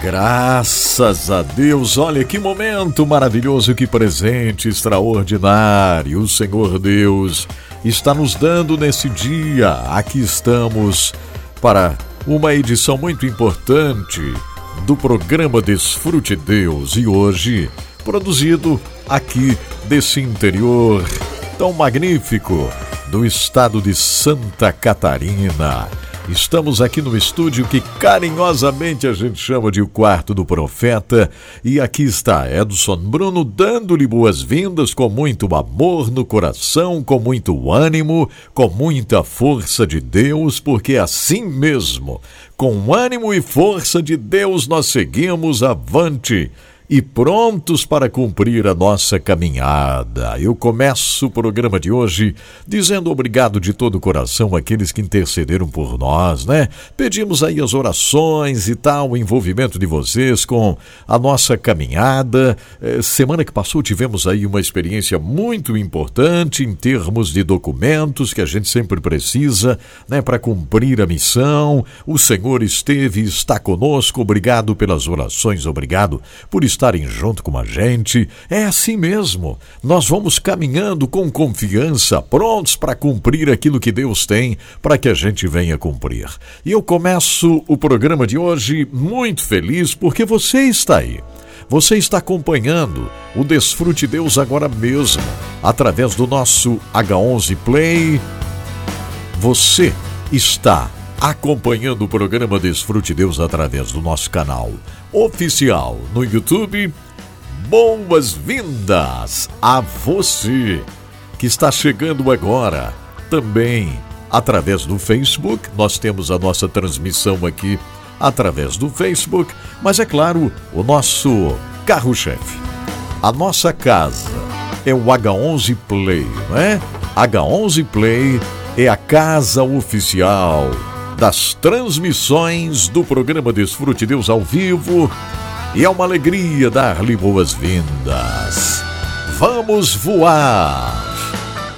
Graças a Deus, olha que momento maravilhoso, que presente extraordinário. O Senhor Deus está nos dando nesse dia. Aqui estamos para uma edição muito importante do programa Desfrute Deus e hoje produzido aqui desse interior tão magnífico do estado de Santa Catarina. Estamos aqui no estúdio que carinhosamente a gente chama de o quarto do profeta. E aqui está Edson Bruno dando-lhe boas-vindas com muito amor no coração, com muito ânimo, com muita força de Deus, porque é assim mesmo, com ânimo e força de Deus, nós seguimos avante e prontos para cumprir a nossa caminhada. Eu começo o programa de hoje dizendo obrigado de todo o coração àqueles que intercederam por nós, né? Pedimos aí as orações e tal, o envolvimento de vocês com a nossa caminhada. É, semana que passou tivemos aí uma experiência muito importante em termos de documentos que a gente sempre precisa, né, para cumprir a missão. O Senhor esteve está conosco. Obrigado pelas orações, obrigado por estar estarem junto com a gente. É assim mesmo. Nós vamos caminhando com confiança, prontos para cumprir aquilo que Deus tem para que a gente venha cumprir. E eu começo o programa de hoje muito feliz porque você está aí. Você está acompanhando o Desfrute Deus agora mesmo, através do nosso H11 Play. Você está acompanhando o programa Desfrute Deus através do nosso canal oficial no YouTube. Boas-vindas a você que está chegando agora também através do Facebook. Nós temos a nossa transmissão aqui através do Facebook, mas é claro, o nosso carro-chefe, a nossa casa é o H11 Play, não é? H11 Play é a casa oficial das transmissões do programa Desfrute Deus ao vivo. E é uma alegria dar-lhe boas-vindas. Vamos voar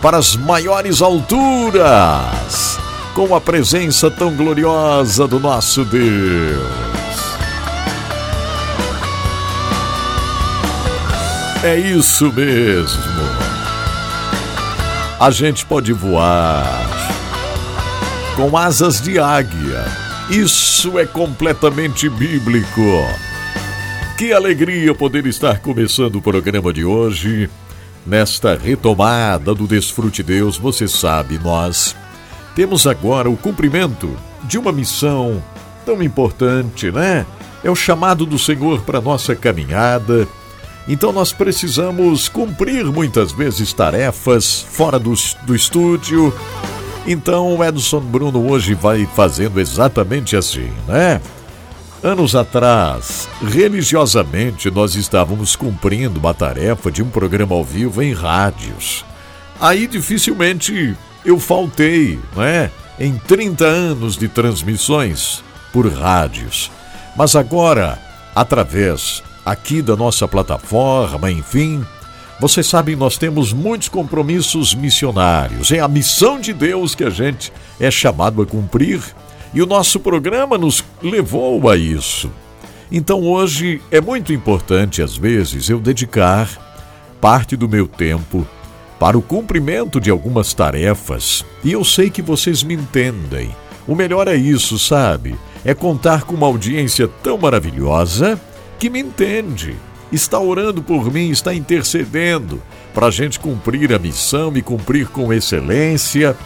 para as maiores alturas com a presença tão gloriosa do nosso Deus. É isso mesmo. A gente pode voar com asas de águia. Isso é completamente bíblico. Que alegria poder estar começando o programa de hoje. Nesta retomada do Desfrute Deus, você sabe, nós temos agora o cumprimento de uma missão tão importante, né? É o chamado do Senhor para nossa caminhada. Então nós precisamos cumprir muitas vezes tarefas fora do, do estúdio, então o Edson Bruno hoje vai fazendo exatamente assim, né? Anos atrás, religiosamente, nós estávamos cumprindo uma tarefa de um programa ao vivo em rádios. Aí dificilmente eu faltei, né? Em 30 anos de transmissões por rádios. Mas agora, através aqui da nossa plataforma, enfim, vocês sabem, nós temos muitos compromissos missionários. É a missão de Deus que a gente é chamado a cumprir e o nosso programa nos levou a isso. Então hoje é muito importante, às vezes, eu dedicar parte do meu tempo para o cumprimento de algumas tarefas e eu sei que vocês me entendem. O melhor é isso, sabe? É contar com uma audiência tão maravilhosa que me entende está orando por mim, está intercedendo para a gente cumprir a missão e cumprir com excelência.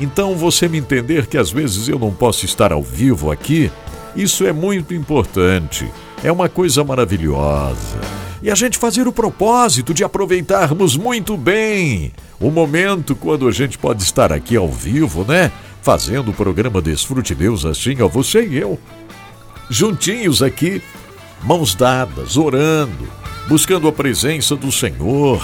Então, você me entender que às vezes eu não posso estar ao vivo aqui, isso é muito importante. É uma coisa maravilhosa. E a gente fazer o propósito de aproveitarmos muito bem o momento quando a gente pode estar aqui ao vivo, né? Fazendo o programa Desfrute Deus assim, ó, você e eu. Juntinhos aqui mãos dadas, orando, buscando a presença do Senhor.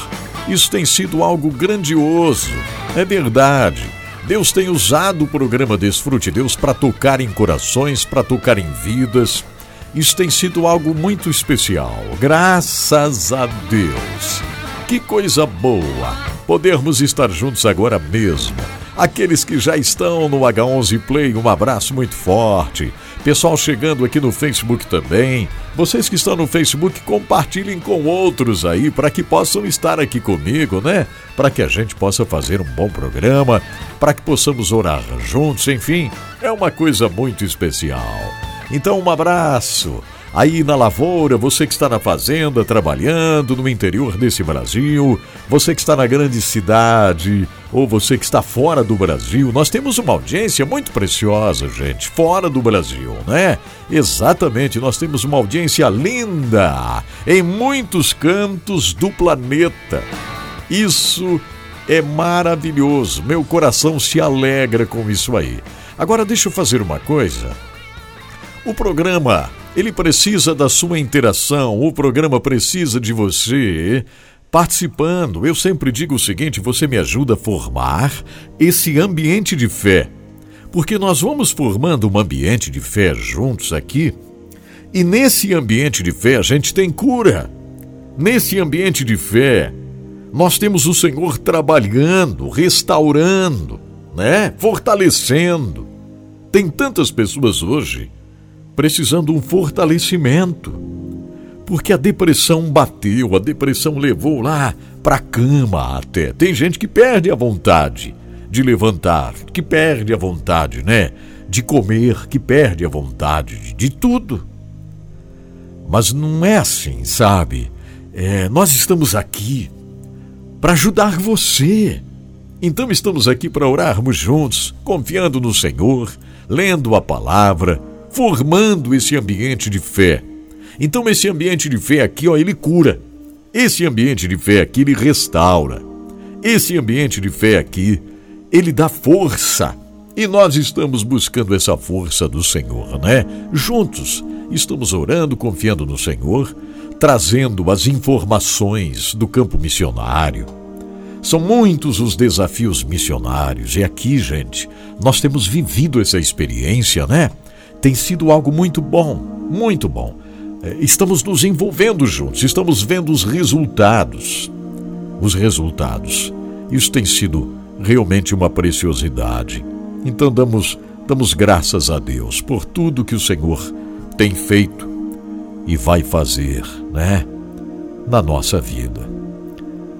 Isso tem sido algo grandioso. É verdade. Deus tem usado o programa Desfrute Deus para tocar em corações, para tocar em vidas. Isso tem sido algo muito especial. Graças a Deus. Que coisa boa podermos estar juntos agora mesmo. Aqueles que já estão no H11 Play, um abraço muito forte. Pessoal chegando aqui no Facebook também. Vocês que estão no Facebook, compartilhem com outros aí para que possam estar aqui comigo, né? Para que a gente possa fazer um bom programa, para que possamos orar juntos, enfim, é uma coisa muito especial. Então, um abraço aí na lavoura, você que está na fazenda, trabalhando no interior desse Brasil, você que está na grande cidade, ou você que está fora do Brasil, nós temos uma audiência muito preciosa, gente, fora do Brasil, né? Exatamente, nós temos uma audiência linda em muitos cantos do planeta. Isso é maravilhoso, meu coração se alegra com isso aí. Agora deixa eu fazer uma coisa. O programa, ele precisa da sua interação, o programa precisa de você participando. Eu sempre digo o seguinte: você me ajuda a formar esse ambiente de fé. Porque nós vamos formando um ambiente de fé juntos aqui, e nesse ambiente de fé a gente tem cura. Nesse ambiente de fé, nós temos o Senhor trabalhando, restaurando, né? Fortalecendo. Tem tantas pessoas hoje precisando um fortalecimento. Porque a depressão bateu, a depressão levou lá para a cama até. Tem gente que perde a vontade de levantar, que perde a vontade, né? De comer, que perde a vontade de, de tudo. Mas não é assim, sabe? É, nós estamos aqui para ajudar você. Então estamos aqui para orarmos juntos, confiando no Senhor, lendo a palavra formando esse ambiente de fé. Então esse ambiente de fé aqui, ó, ele cura. Esse ambiente de fé aqui ele restaura. Esse ambiente de fé aqui, ele dá força. E nós estamos buscando essa força do Senhor, né? Juntos, estamos orando, confiando no Senhor, trazendo as informações do campo missionário. São muitos os desafios missionários, e aqui, gente, nós temos vivido essa experiência, né? Tem sido algo muito bom, muito bom. É, estamos nos envolvendo juntos, estamos vendo os resultados. Os resultados. Isso tem sido realmente uma preciosidade. Então damos, damos graças a Deus por tudo que o Senhor tem feito e vai fazer, né? Na nossa vida.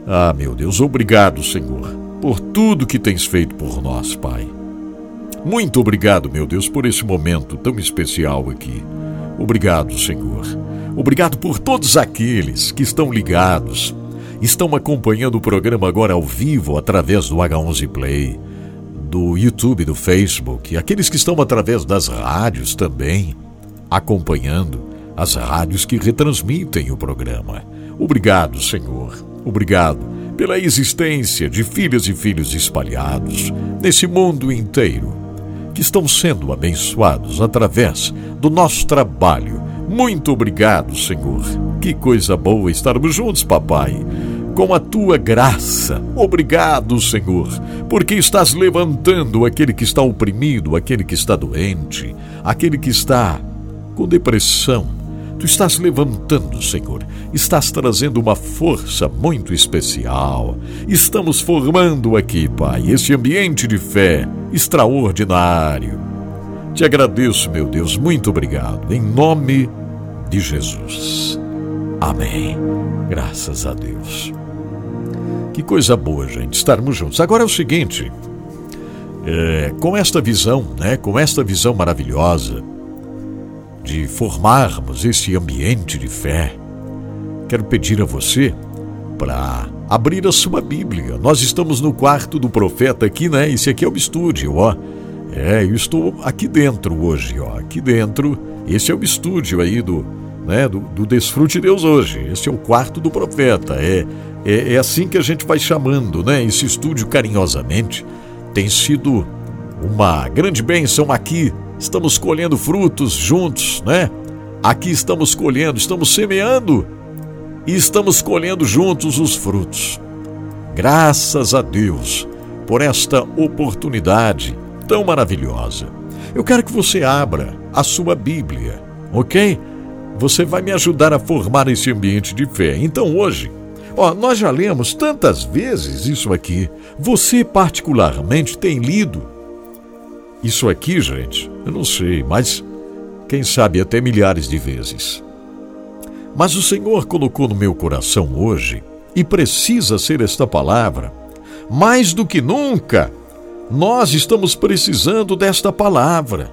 Ah, meu Deus, obrigado, Senhor, por tudo que tens feito por nós, Pai. Muito obrigado, meu Deus, por esse momento tão especial aqui. Obrigado, Senhor. Obrigado por todos aqueles que estão ligados, estão acompanhando o programa agora ao vivo através do H11 Play, do YouTube, do Facebook, aqueles que estão através das rádios também, acompanhando as rádios que retransmitem o programa. Obrigado, Senhor. Obrigado pela existência de filhas e filhos espalhados nesse mundo inteiro que estão sendo abençoados através do nosso trabalho. Muito obrigado, Senhor. Que coisa boa estarmos juntos, papai. Com a tua graça. Obrigado, Senhor, porque estás levantando aquele que está oprimido, aquele que está doente, aquele que está com depressão. Tu estás levantando, Senhor, estás trazendo uma força muito especial. Estamos formando aqui, Pai, esse ambiente de fé extraordinário. Te agradeço, meu Deus, muito obrigado. Em nome de Jesus. Amém. Graças a Deus. Que coisa boa, gente, estarmos juntos. Agora é o seguinte, é, com esta visão, né, com esta visão maravilhosa de formarmos esse ambiente de fé, quero pedir a você para abrir a sua Bíblia. Nós estamos no quarto do profeta aqui, né? Esse aqui é o estúdio, ó. É, eu estou aqui dentro hoje, ó. Aqui dentro, esse é o estúdio aí do, né, do, do Desfrute Deus hoje. Esse é o quarto do profeta. É, é, é assim que a gente vai chamando, né? Esse estúdio carinhosamente tem sido uma grande bênção aqui. Estamos colhendo frutos juntos, né? Aqui estamos colhendo, estamos semeando e estamos colhendo juntos os frutos. Graças a Deus por esta oportunidade tão maravilhosa. Eu quero que você abra a sua Bíblia, ok? Você vai me ajudar a formar esse ambiente de fé. Então hoje, ó, nós já lemos tantas vezes isso aqui. Você particularmente tem lido isso aqui, gente? Eu não sei, mas quem sabe até milhares de vezes. Mas o Senhor colocou no meu coração hoje e precisa ser esta palavra. Mais do que nunca, nós estamos precisando desta palavra.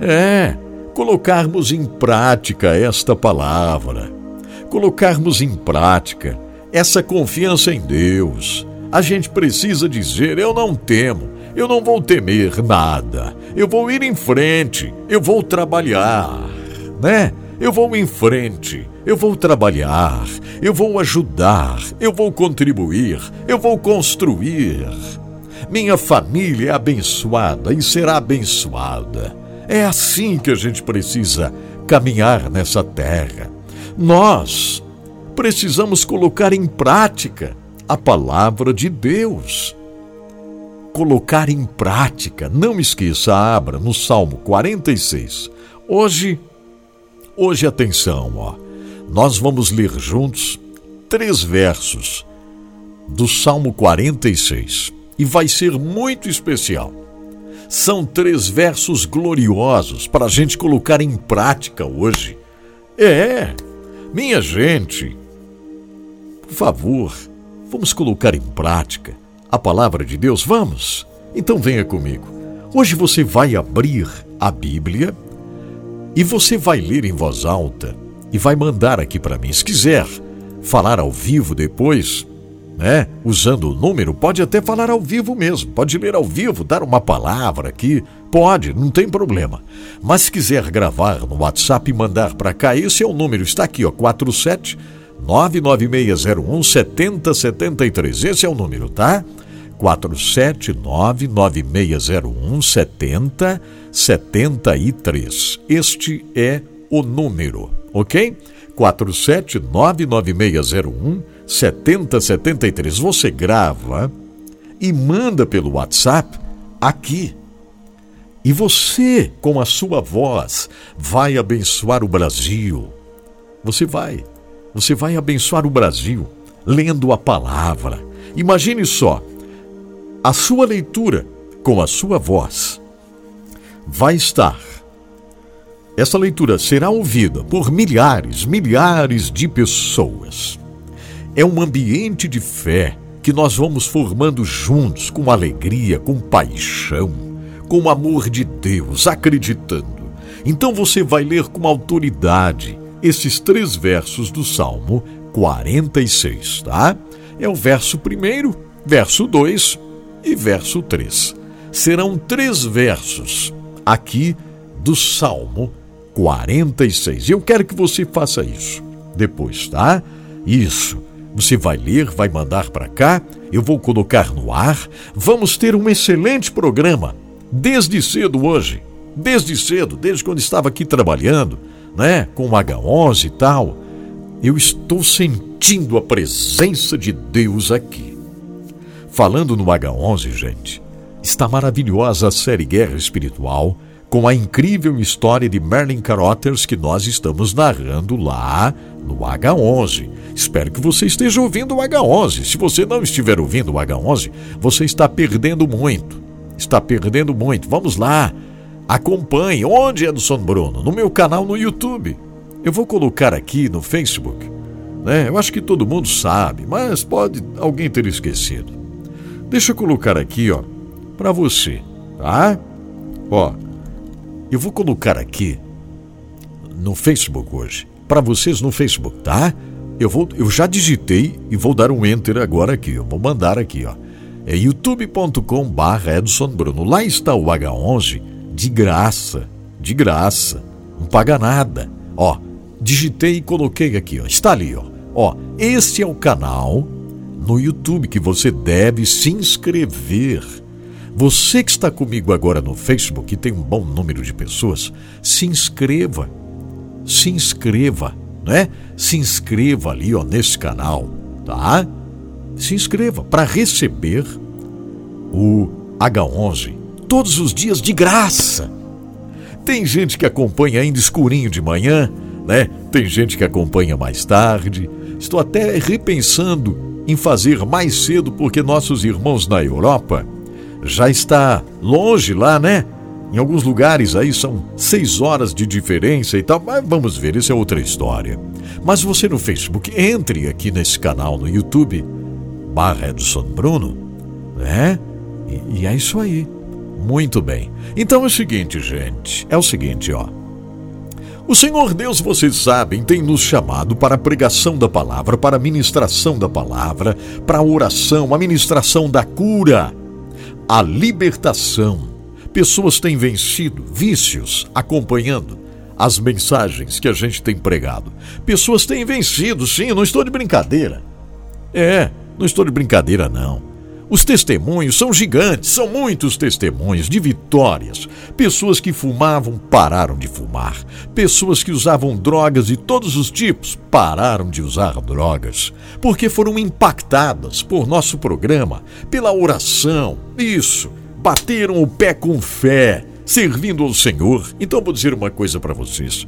É, colocarmos em prática esta palavra, colocarmos em prática essa confiança em Deus. A gente precisa dizer: eu não temo, eu não vou temer nada, eu vou ir em frente, eu vou trabalhar, né? Eu vou em frente, eu vou trabalhar, eu vou ajudar, eu vou contribuir, eu vou construir. Minha família é abençoada e será abençoada. É assim que a gente precisa caminhar nessa terra. Nós precisamos colocar em prática a palavra de Deus. Colocar em prática, não esqueça, abra no Salmo 46. Hoje Hoje, atenção, ó. Nós vamos ler juntos três versos do Salmo 46 e vai ser muito especial. São três versos gloriosos para a gente colocar em prática hoje. É, minha gente, por favor, vamos colocar em prática a palavra de Deus? Vamos? Então venha comigo. Hoje você vai abrir a Bíblia e você vai ler em voz alta e vai mandar aqui para mim. Se quiser falar ao vivo depois, né? Usando o número, pode até falar ao vivo mesmo. Pode ler ao vivo, dar uma palavra aqui. Pode, não tem problema. Mas se quiser gravar no WhatsApp e mandar para cá, esse é o número, está aqui, ó, 47 99601 7073. Esse é o número, tá? 4799601 7073. Este é o número, ok? 4799601 7073. Você grava e manda pelo WhatsApp aqui. E você, com a sua voz, vai abençoar o Brasil. Você vai. Você vai abençoar o Brasil lendo a palavra. Imagine só, a sua leitura com a sua voz vai estar. Essa leitura será ouvida por milhares, milhares de pessoas. É um ambiente de fé que nós vamos formando juntos, com alegria, com paixão, com o amor de Deus, acreditando. Então você vai ler com autoridade esses três versos do Salmo 46, tá? É o verso primeiro, verso 2 e verso 3. Serão três versos aqui do Salmo 46. Eu quero que você faça isso depois, tá? Isso. Você vai ler, vai mandar para cá, eu vou colocar no ar. Vamos ter um excelente programa desde cedo hoje. Desde cedo, desde quando estava aqui trabalhando, né, com o H11 e tal. Eu estou sentindo a presença de Deus aqui. Falando no H11, gente, está maravilhosa a série Guerra Espiritual, com a incrível história de Merlin Carothers que nós estamos narrando lá no H11. Espero que você esteja ouvindo o H11. Se você não estiver ouvindo o H11, você está perdendo muito. Está perdendo muito. Vamos lá. Acompanhe. Onde é do Son Bruno? No meu canal no YouTube. Eu vou colocar aqui no Facebook. Né? Eu acho que todo mundo sabe, mas pode alguém ter esquecido. Deixa eu colocar aqui, ó, para você, tá? Ó, eu vou colocar aqui no Facebook hoje, para vocês no Facebook, tá? Eu vou, eu já digitei e vou dar um enter agora aqui, eu vou mandar aqui, ó. É youtube.com/barra Edson Bruno. Lá está o H11 de graça, de graça, não paga nada. Ó, digitei e coloquei aqui, ó. Está ali, ó. Ó, este é o canal no YouTube que você deve se inscrever. Você que está comigo agora no Facebook, que tem um bom número de pessoas, se inscreva. Se inscreva né? Se inscreva ali, ó, nesse canal, tá? Se inscreva para receber o H11 todos os dias de graça. Tem gente que acompanha ainda escurinho de manhã, né? Tem gente que acompanha mais tarde. Estou até repensando em fazer mais cedo porque nossos irmãos na Europa já está longe lá, né? Em alguns lugares aí são seis horas de diferença e tal, mas vamos ver, isso é outra história. Mas você no Facebook, entre aqui nesse canal no YouTube, barra Edson Bruno, né? E, e é isso aí. Muito bem. Então é o seguinte, gente. É o seguinte, ó. O Senhor Deus, vocês sabem, tem nos chamado para a pregação da palavra, para a ministração da palavra, para a oração, a ministração da cura, a libertação Pessoas têm vencido vícios acompanhando as mensagens que a gente tem pregado. Pessoas têm vencido, sim, não estou de brincadeira. É, não estou de brincadeira, não. Os testemunhos são gigantes, são muitos testemunhos de vitórias. Pessoas que fumavam pararam de fumar. Pessoas que usavam drogas de todos os tipos pararam de usar drogas. Porque foram impactadas por nosso programa, pela oração. Isso bateram o pé com fé, servindo ao Senhor. Então vou dizer uma coisa para vocês.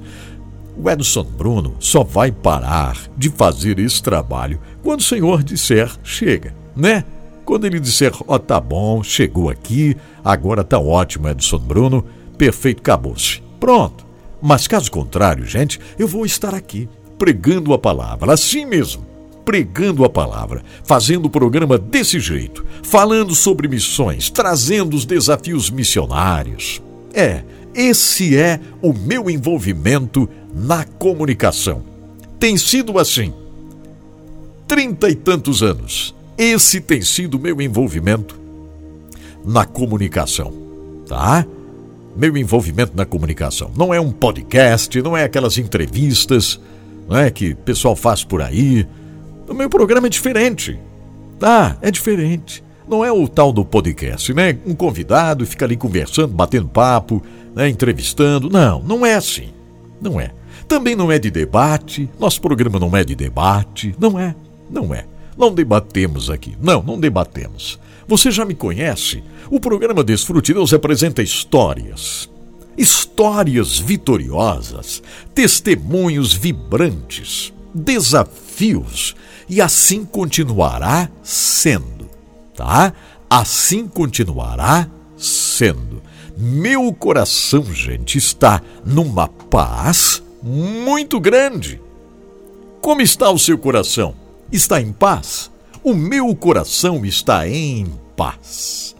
O Edson Bruno só vai parar de fazer esse trabalho quando o Senhor disser chega, né? Quando ele disser, ó, oh, tá bom, chegou aqui, agora tá ótimo, Edson Bruno, perfeito, acabou-se. Pronto. Mas caso contrário, gente, eu vou estar aqui, pregando a palavra, assim mesmo pregando a palavra, fazendo o programa desse jeito, falando sobre missões, trazendo os desafios missionários. É, esse é o meu envolvimento na comunicação. Tem sido assim. Trinta e tantos anos. Esse tem sido meu envolvimento na comunicação, tá? Meu envolvimento na comunicação. Não é um podcast, não é aquelas entrevistas não é, que o pessoal faz por aí o meu programa é diferente. Ah, é diferente. Não é o tal do podcast, né? Um convidado fica ali conversando, batendo papo, né? entrevistando. Não, não é assim. Não é. Também não é de debate. Nosso programa não é de debate. Não é. Não é. Não debatemos aqui. Não, não debatemos. Você já me conhece? O programa Desfrute Deus apresenta histórias. Histórias vitoriosas, testemunhos vibrantes, desafios e assim continuará sendo, tá? Assim continuará sendo. Meu coração, gente, está numa paz muito grande. Como está o seu coração? Está em paz? O meu coração está em paz.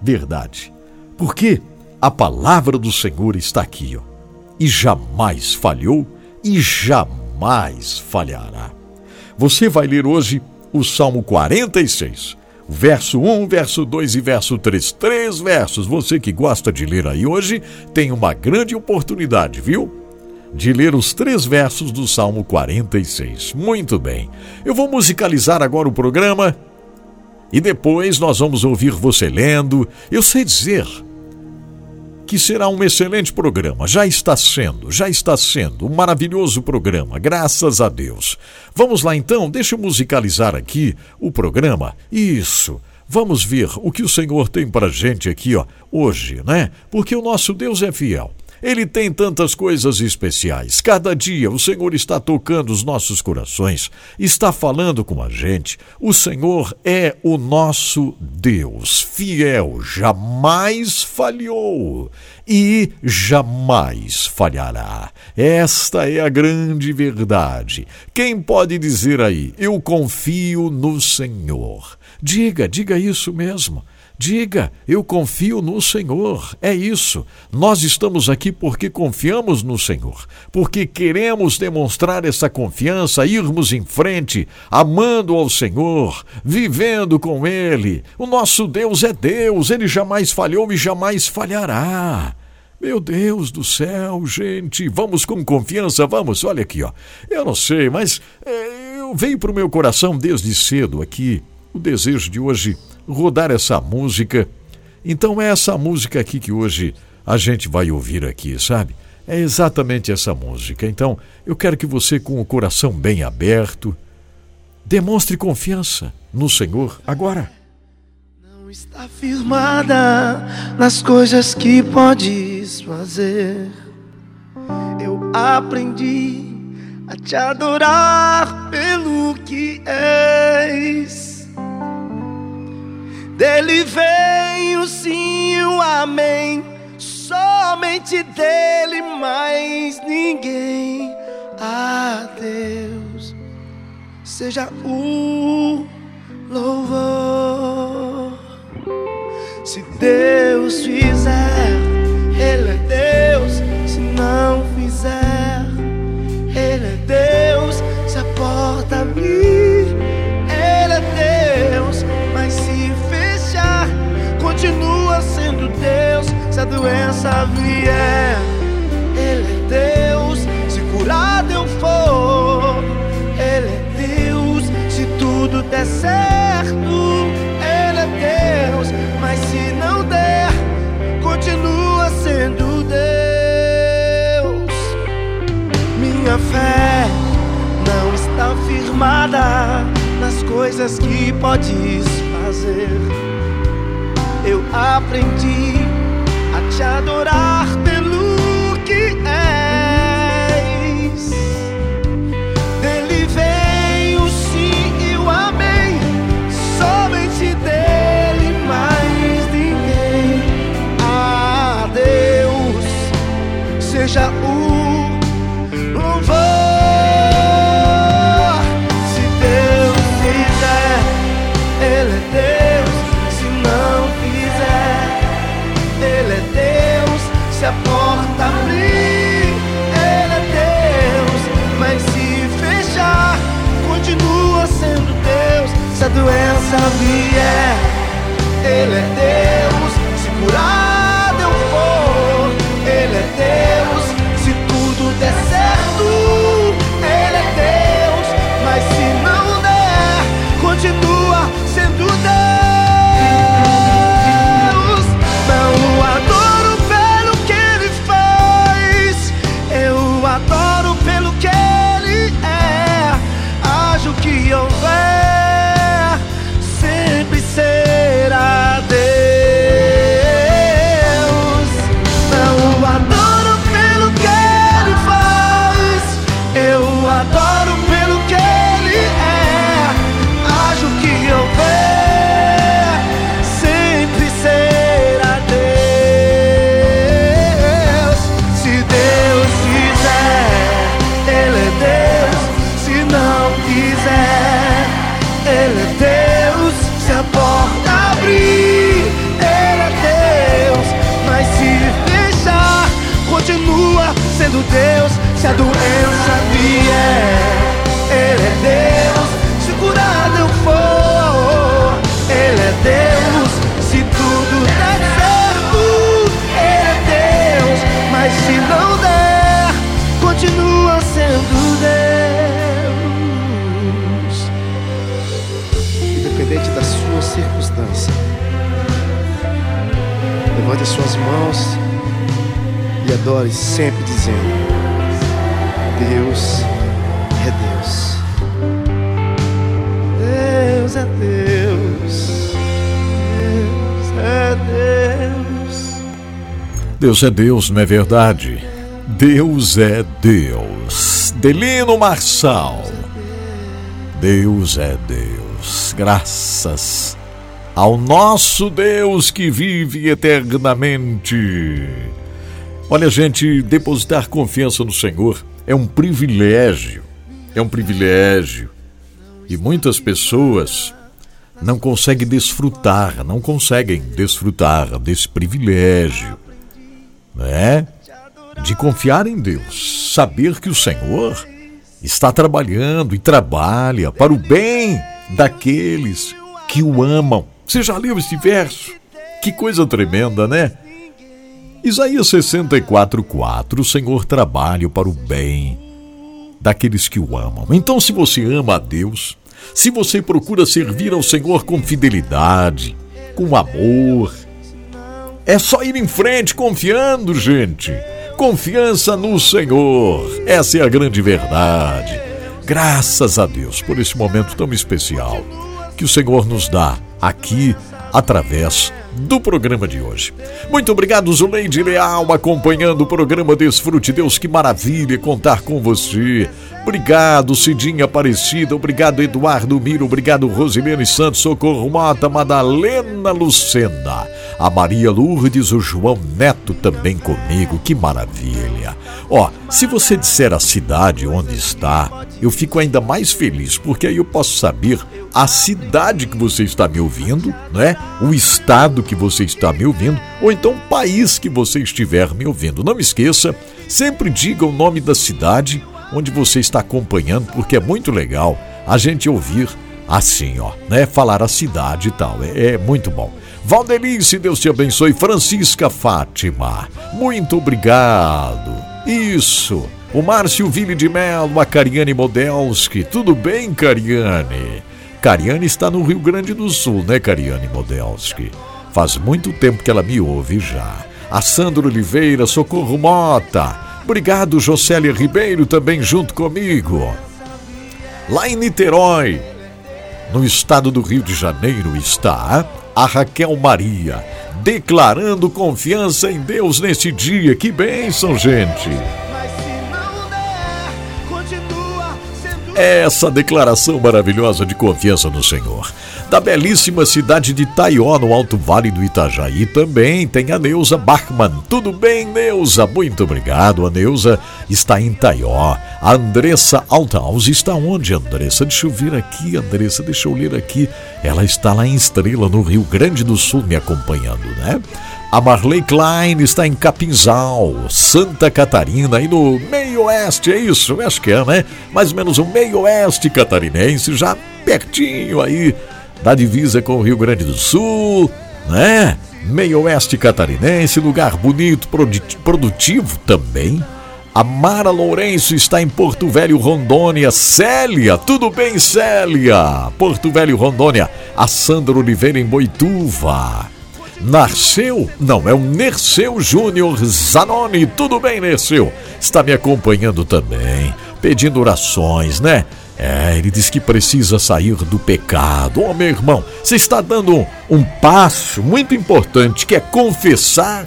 Verdade. Porque a palavra do Senhor está aqui, ó, e jamais falhou e jamais falhará. Você vai ler hoje o Salmo 46, verso 1, verso 2 e verso 3. Três versos. Você que gosta de ler aí hoje tem uma grande oportunidade, viu? De ler os três versos do Salmo 46. Muito bem. Eu vou musicalizar agora o programa e depois nós vamos ouvir você lendo. Eu sei dizer que será um excelente programa. Já está sendo, já está sendo um maravilhoso programa, graças a Deus. Vamos lá então, deixa eu musicalizar aqui o programa. Isso. Vamos ver o que o Senhor tem para gente aqui, ó, hoje, né? Porque o nosso Deus é fiel. Ele tem tantas coisas especiais. Cada dia o Senhor está tocando os nossos corações, está falando com a gente. O Senhor é o nosso Deus, fiel, jamais falhou e jamais falhará. Esta é a grande verdade. Quem pode dizer aí, eu confio no Senhor? Diga, diga isso mesmo. Diga, eu confio no Senhor. É isso. Nós estamos aqui porque confiamos no Senhor, porque queremos demonstrar essa confiança, irmos em frente, amando ao Senhor, vivendo com Ele. O nosso Deus é Deus, Ele jamais falhou e jamais falhará. Meu Deus do céu, gente, vamos com confiança, vamos. Olha aqui, ó. Eu não sei, mas é, eu veio para o meu coração desde cedo aqui o desejo de hoje rodar essa música. Então é essa música aqui que hoje a gente vai ouvir aqui, sabe? É exatamente essa música. Então, eu quero que você, com o coração bem aberto, demonstre confiança no Senhor agora. Não está firmada nas coisas que podes fazer. Eu aprendi a te adorar pelo que és. Dele vem o sim, o amém. Somente dele, mais ninguém. A Deus seja o louvor. Se Deus fizer, Ele é Deus. Se não fizer, Ele é Deus. Continua sendo Deus. Se a doença vier, Ele é Deus. Se curado eu for, Ele é Deus. Se tudo der certo, Ele é Deus. Mas se não der, continua sendo Deus. Minha fé não está firmada nas coisas que podes fazer. Eu aprendi a te adorar levante as suas mãos e adore sempre dizendo: Deus é Deus. Deus é Deus. Deus é Deus. Deus é Deus, não é verdade? Deus é Deus. Delino Marçal. Deus é Deus. Graças ao nosso Deus que vive eternamente. Olha, gente, depositar confiança no Senhor é um privilégio. É um privilégio. E muitas pessoas não conseguem desfrutar, não conseguem desfrutar desse privilégio, né? De confiar em Deus, saber que o Senhor está trabalhando e trabalha para o bem daqueles que o amam. Você já leu esse verso? Que coisa tremenda, né? Isaías 64:4 O Senhor trabalha para o bem daqueles que o amam. Então, se você ama a Deus, se você procura servir ao Senhor com fidelidade, com amor, é só ir em frente confiando, gente. confiança no Senhor. Essa é a grande verdade. Graças a Deus por esse momento tão especial que o Senhor nos dá aqui através do programa de hoje. Muito obrigado, Zuleide Leal, acompanhando o programa Desfrute. Deus, que maravilha contar com você. Obrigado, Cidinha Aparecida. Obrigado, Eduardo Miro. Obrigado, Rosilene Santos, Socorro Mota, Madalena Lucena. A Maria Lourdes, o João Neto também comigo. Que maravilha. Ó, se você disser a cidade onde está, eu fico ainda mais feliz, porque aí eu posso saber a cidade que você está me ouvindo, né? O estado que você está me ouvindo, ou então o país que você estiver me ouvindo. Não me esqueça, sempre diga o nome da cidade onde você está acompanhando, porque é muito legal a gente ouvir assim, ó, né? Falar a cidade e tal. É, é muito bom. Valdelice, Deus te abençoe. Francisca Fátima, muito obrigado. Isso. O Márcio Ville de Melo, a Cariane Modelski. Tudo bem, Cariane? Cariane está no Rio Grande do Sul, né, Cariane Modelski? Faz muito tempo que ela me ouve já. A Sandra Oliveira, Socorro Mota. Obrigado, Jocélia Ribeiro, também junto comigo. Lá em Niterói, no estado do Rio de Janeiro, está a Raquel Maria, declarando confiança em Deus neste dia. Que bênção, gente! Essa declaração maravilhosa de confiança no Senhor. Da belíssima cidade de Taió, no Alto Vale do Itajaí, também tem a Neuza Bachmann. Tudo bem, Neuza? Muito obrigado. A Neuza está em Taió. A Andressa Althaus está onde, Andressa? Deixa eu vir aqui, Andressa, deixa eu ler aqui. Ela está lá em Estrela, no Rio Grande do Sul, me acompanhando, né? A Marley Klein está em Capinzal, Santa Catarina, aí no meio oeste, é isso? Acho que é, né? Mais ou menos o meio oeste catarinense, já pertinho aí da divisa com o Rio Grande do Sul, né? Meio oeste catarinense, lugar bonito, produtivo também. A Mara Lourenço está em Porto Velho, Rondônia. Célia, tudo bem, Célia? Porto Velho, Rondônia. A Sandra Oliveira em Boituva. Nasceu? Não, é o Nerceu Júnior Zanoni. Tudo bem, Nerceu? Está me acompanhando também, pedindo orações, né? É, ele diz que precisa sair do pecado. Ô, oh, meu irmão, você está dando um, um passo muito importante que é confessar.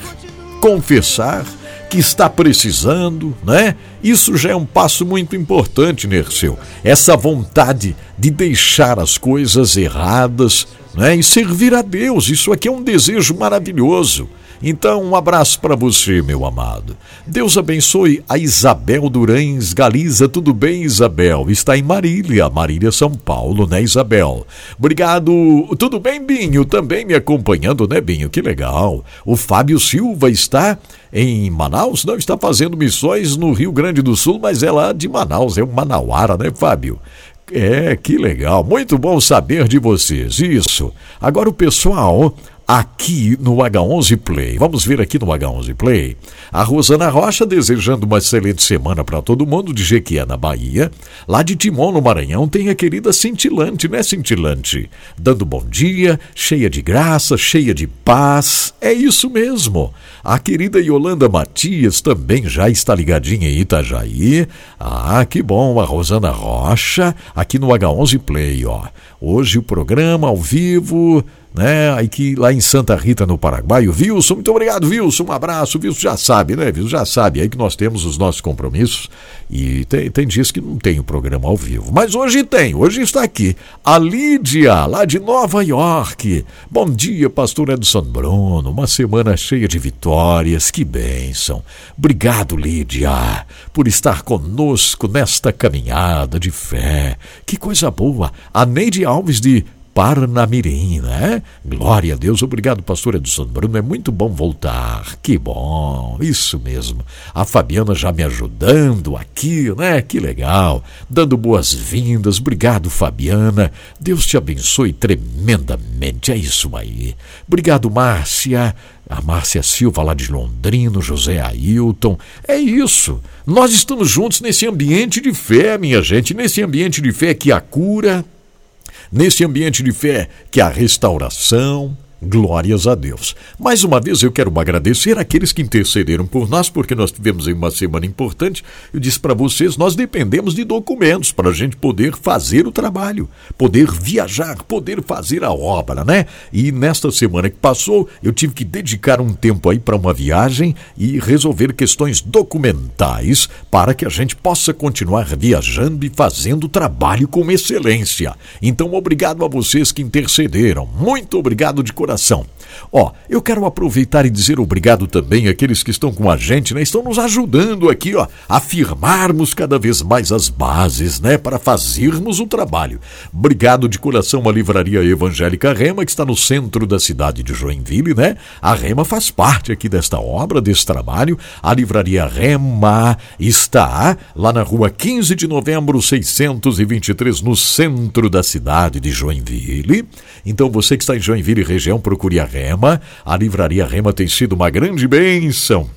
Confessar que está precisando, né? Isso já é um passo muito importante, Nerceu. Essa vontade de deixar as coisas erradas, né? E servir a Deus. Isso aqui é um desejo maravilhoso. Então, um abraço para você, meu amado. Deus abençoe a Isabel Durães Galiza. Tudo bem, Isabel? Está em Marília, Marília, São Paulo, né, Isabel? Obrigado. Tudo bem, Binho? Também me acompanhando, né, Binho? Que legal. O Fábio Silva está em Manaus? Não, está fazendo missões no Rio Grande do Sul, mas é lá de Manaus, é um Manauara, né, Fábio? É, que legal. Muito bom saber de vocês. Isso. Agora o pessoal aqui no H11 Play. Vamos ver aqui no H11 Play. A Rosana Rocha desejando uma excelente semana para todo mundo de Jequié, na Bahia. Lá de Timon, no Maranhão, tem a querida Cintilante, né, Cintilante? Dando bom dia, cheia de graça, cheia de paz. É isso mesmo. A querida Yolanda Matias também já está ligadinha em Itajaí. Ah, que bom. A Rosana Rocha, aqui no H11 Play, ó. Hoje o programa ao vivo né? Aqui lá em Santa Rita, no Paraguai. O Wilson, muito obrigado, Wilson. Um abraço. O Wilson já sabe, né, Wilson? Já sabe aí que nós temos os nossos compromissos e tem, tem dias que não tem o programa ao vivo. Mas hoje tem, hoje está aqui. A Lídia, lá de Nova York. Bom dia, pastor Edson Bruno. Uma semana cheia de vitórias. Que bênção. Obrigado, Lídia, por estar conosco nesta caminhada de fé. Que coisa boa. A Neide Alves de Parnamirim, né? Glória a Deus, obrigado, pastor Edson Bruno. É muito bom voltar. Que bom, isso mesmo. A Fabiana já me ajudando aqui, né? Que legal. Dando boas-vindas. Obrigado, Fabiana. Deus te abençoe tremendamente. É isso aí. Obrigado, Márcia. A Márcia Silva, lá de Londrina, José Ailton. É isso. Nós estamos juntos nesse ambiente de fé, minha gente. Nesse ambiente de fé que a cura nesse ambiente de fé que a restauração, Glórias a Deus. Mais uma vez eu quero agradecer aqueles que intercederam por nós, porque nós tivemos uma semana importante. Eu disse para vocês, nós dependemos de documentos para a gente poder fazer o trabalho, poder viajar, poder fazer a obra, né? E nesta semana que passou, eu tive que dedicar um tempo aí para uma viagem e resolver questões documentais para que a gente possa continuar viajando e fazendo o trabalho com excelência. Então, obrigado a vocês que intercederam. Muito obrigado de coração. Ó, eu quero aproveitar e dizer obrigado também àqueles que estão com a gente, né? Estão nos ajudando aqui, ó, a firmarmos cada vez mais as bases, né? Para fazermos o trabalho. Obrigado de coração à Livraria Evangélica Rema, que está no centro da cidade de Joinville, né? A Rema faz parte aqui desta obra, desse trabalho. A Livraria Rema está lá na rua 15 de novembro, 623, no centro da cidade de Joinville. Então você que está em Joinville região, procure a Rema. A Livraria Rema tem sido uma grande bênção.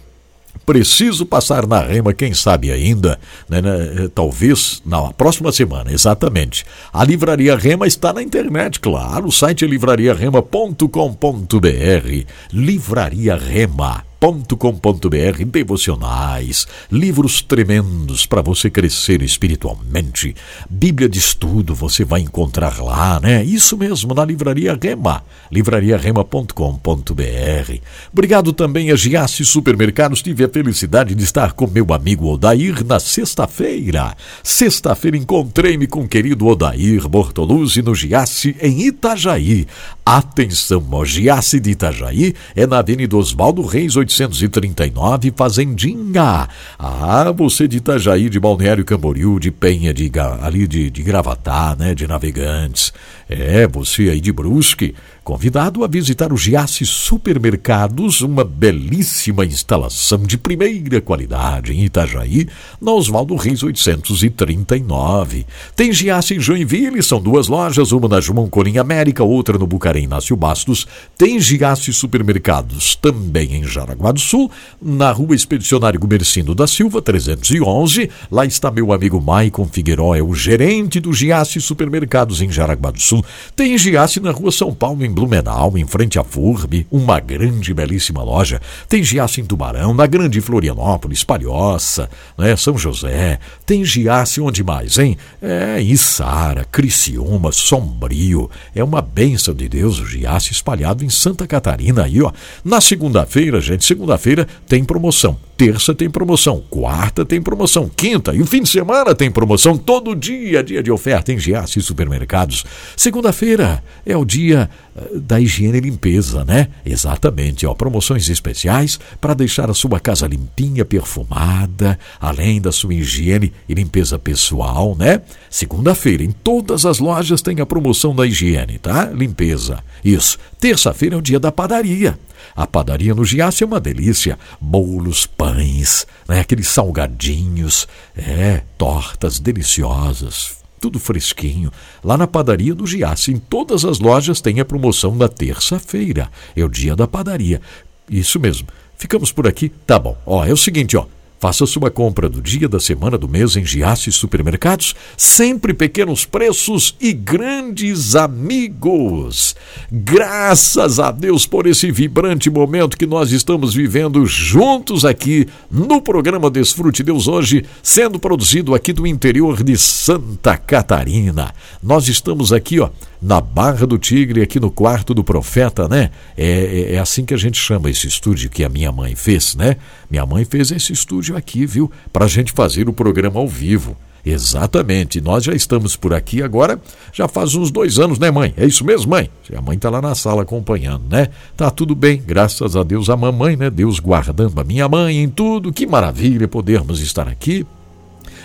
Preciso passar na Rema, quem sabe ainda, né, né, talvez na próxima semana, exatamente. A Livraria Rema está na internet, claro. O site é livrariarema.com.br. Livraria Rema com.br devocionais, livros tremendos para você crescer espiritualmente. Bíblia de estudo você vai encontrar lá, né? Isso mesmo, na Livraria Rema, livrariarema.com.br. Obrigado também a Giasse Supermercados. Tive a felicidade de estar com meu amigo Odair na sexta-feira. Sexta-feira encontrei-me com o querido Odair Bortoluzzi no Giasse em Itajaí. Atenção, o Giasse de Itajaí é na Avenida Oswaldo Reis 1839, Fazendinha. Ah, você de Itajaí, de Balneário Camboriú, de Penha, de, ali de, de Gravatá, né, de Navegantes. É, você aí de Brusque, convidado a visitar o Giasse Supermercados, uma belíssima instalação de primeira qualidade em Itajaí, na Oswaldo Reis 839. Tem Giasse em Joinville, são duas lojas, uma na João Colim América, outra no Bucarém Inácio Bastos. Tem Giasse Supermercados também em Jaraguá do Sul, na rua Expedicionário Gumercindo da Silva, 311. Lá está meu amigo Maicon Figueiró, é o gerente do Giasse Supermercados em Jaraguá do Sul. Tem Giasse na rua São Paulo, em Blumenau, em frente à FURB, uma grande belíssima loja. Tem Giasse em Tubarão, na Grande Florianópolis, Palhoça, né, São José. Tem Giasse onde mais, hein? É, Içara, Criciúma, Sombrio. É uma bênção de Deus o Giasse espalhado em Santa Catarina aí, ó. Na segunda-feira, gente, segunda-feira tem promoção. Terça tem promoção, quarta tem promoção, quinta e o fim de semana tem promoção. Todo dia, dia de oferta em Giasse Supermercados. Segunda-feira é o dia da higiene e limpeza, né? Exatamente, ó, promoções especiais para deixar a sua casa limpinha, perfumada, além da sua higiene e limpeza pessoal, né? Segunda-feira, em todas as lojas tem a promoção da higiene, tá? Limpeza. Isso. Terça-feira é o dia da padaria. A padaria no Giasse é uma delícia. Bolos, pães, né? aqueles salgadinhos, é, tortas deliciosas, tudo fresquinho. Lá na padaria do Giasse, em todas as lojas tem a promoção da terça-feira. É o dia da padaria. Isso mesmo. Ficamos por aqui? Tá bom. Ó, é o seguinte, ó. Faça sua compra do dia, da semana, do mês em Giasse Supermercados. Sempre pequenos preços e grandes amigos. Graças a Deus por esse vibrante momento que nós estamos vivendo juntos aqui no programa Desfrute Deus hoje, sendo produzido aqui do interior de Santa Catarina. Nós estamos aqui, ó, na Barra do Tigre, aqui no quarto do profeta, né? É, é, é, assim que a gente chama esse estúdio que a minha mãe fez, né? Minha mãe fez esse estúdio aqui, viu? Para a gente fazer o programa ao vivo. Exatamente, nós já estamos por aqui agora, já faz uns dois anos, né, mãe? É isso mesmo, mãe? A mãe tá lá na sala acompanhando, né? Tá tudo bem, graças a Deus, a mamãe, né? Deus guardando a minha mãe em tudo, que maravilha podermos estar aqui.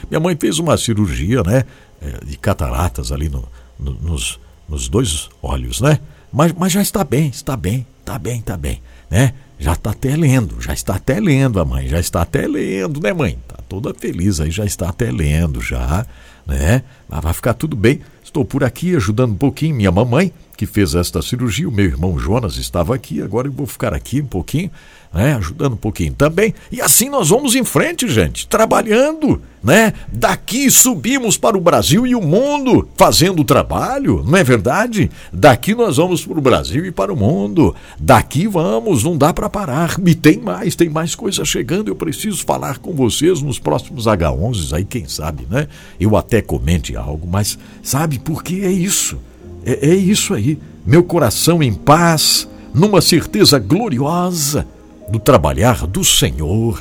Minha mãe fez uma cirurgia, né? É, de cataratas ali no, no, nos, nos dois olhos, né? Mas, mas já está bem, está bem, está bem, está bem, né? Já está até lendo, já está até lendo a mãe, já está até lendo, né, mãe? Tá toda feliz aí, já está até lendo, já, né? Mas vai ficar tudo bem. Estou por aqui ajudando um pouquinho minha mamãe, que fez esta cirurgia. O meu irmão Jonas estava aqui, agora eu vou ficar aqui um pouquinho, né? Ajudando um pouquinho também. E assim nós vamos em frente, gente, trabalhando, né? Daqui subimos para o Brasil e o mundo fazendo trabalho, não é verdade? Daqui nós vamos para o Brasil e para o mundo. Daqui vamos, não dá para parar. E tem mais, tem mais coisa chegando. Eu preciso falar com vocês nos próximos H11 aí, quem sabe, né? Eu até comente algo, mas sabe por que é isso? É, é isso aí. Meu coração em paz, numa certeza gloriosa do trabalhar do Senhor.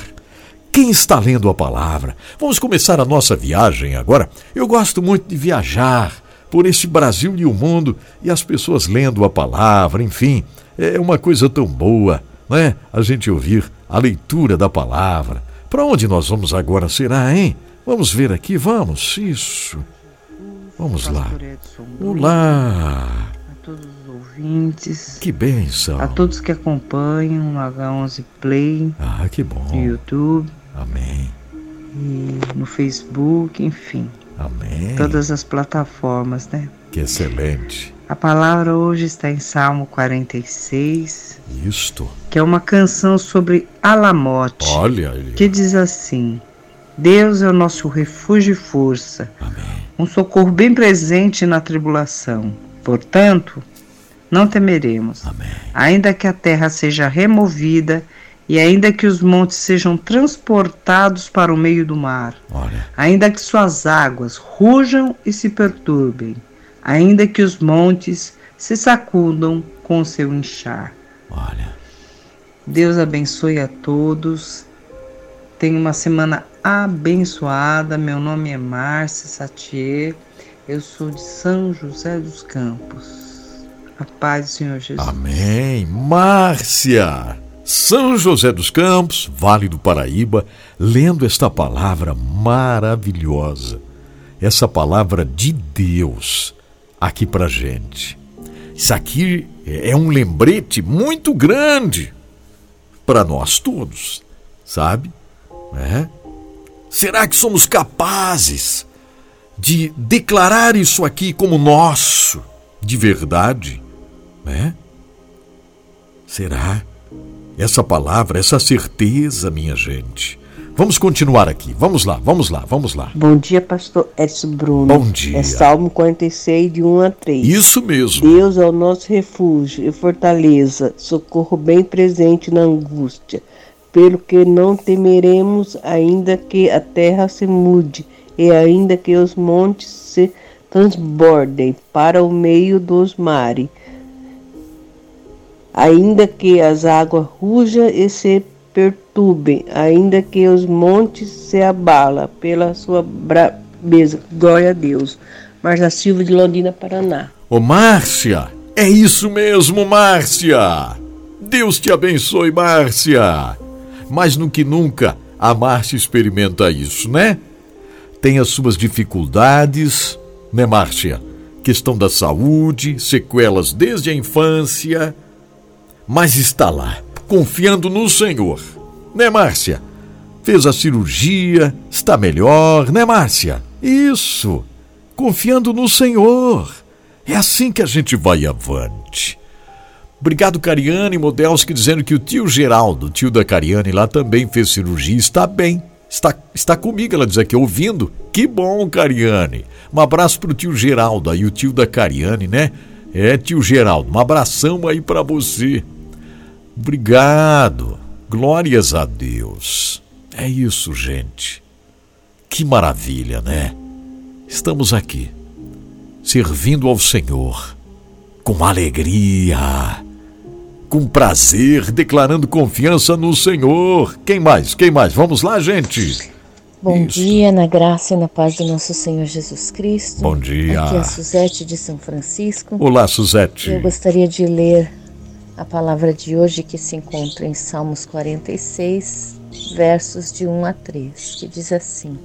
Quem está lendo a palavra? Vamos começar a nossa viagem agora. Eu gosto muito de viajar por esse Brasil e o mundo e as pessoas lendo a palavra, enfim, é uma coisa tão boa, não é? A gente ouvir a leitura da palavra. Para onde nós vamos agora, será, hein? Vamos ver aqui, vamos, isso. Vamos lá. Olá ouvintes. Que bênção. A todos que acompanham o H11 Play. Ah, que bom. No YouTube. Amém. E no Facebook, enfim. Amém. Todas as plataformas, né? Que excelente. A palavra hoje está em Salmo 46. Isto. Que é uma canção sobre Alamote. Olha. Que diz assim: Deus é o nosso refúgio e força. Amém. Um socorro bem presente na tribulação. Portanto, não temeremos, Amém. ainda que a terra seja removida e ainda que os montes sejam transportados para o meio do mar, Olha. ainda que suas águas rujam e se perturbem, ainda que os montes se sacudam com o seu inchar. Olha. Deus abençoe a todos. Tenha uma semana abençoada. Meu nome é Márcia Satier. Eu sou de São José dos Campos. A paz do Senhor Jesus. Amém. Márcia, São José dos Campos, Vale do Paraíba, lendo esta palavra maravilhosa. Essa palavra de Deus aqui pra gente. Isso aqui é um lembrete muito grande para nós todos, sabe? É? Será que somos capazes de declarar isso aqui como nosso, de verdade, né? Será? Essa palavra, essa certeza, minha gente. Vamos continuar aqui. Vamos lá, vamos lá, vamos lá. Bom dia, pastor Edson Bruno. Bom dia. É Salmo 46, de 1 a 3. Isso mesmo. Deus é o nosso refúgio e fortaleza, socorro bem presente na angústia. Pelo que não temeremos, ainda que a terra se mude e ainda que os montes se transbordem para o meio dos mares, ainda que as águas rujam e se perturbem, ainda que os montes se abalem pela sua brabeza. Glória a Deus. Marcia Silva de Londrina, Paraná. Ô Márcia, é isso mesmo, Márcia. Deus te abençoe, Márcia. Mais do que nunca, a Márcia experimenta isso, né? tem as suas dificuldades, né, Márcia? Questão da saúde, sequelas desde a infância, mas está lá, confiando no Senhor, né, Márcia? Fez a cirurgia, está melhor, né, Márcia? Isso, confiando no Senhor. É assim que a gente vai avante. Obrigado, Cariane Modelski, dizendo que o tio Geraldo, tio da Cariane, lá também fez cirurgia e está bem está, está comigo, ela diz aqui, ouvindo. Que bom, Cariane. Um abraço pro tio Geraldo aí, o tio da Cariane, né? É, tio Geraldo, um abração aí para você. Obrigado. Glórias a Deus. É isso, gente. Que maravilha, né? Estamos aqui, servindo ao Senhor, com alegria com prazer, declarando confiança no Senhor. Quem mais? Quem mais? Vamos lá, gente. Bom Isso. dia, na graça e na paz do nosso Senhor Jesus Cristo. Bom dia. Aqui é a Suzete de São Francisco. Olá, Suzete. Eu gostaria de ler a palavra de hoje que se encontra em Salmos 46, versos de 1 a 3, que diz assim: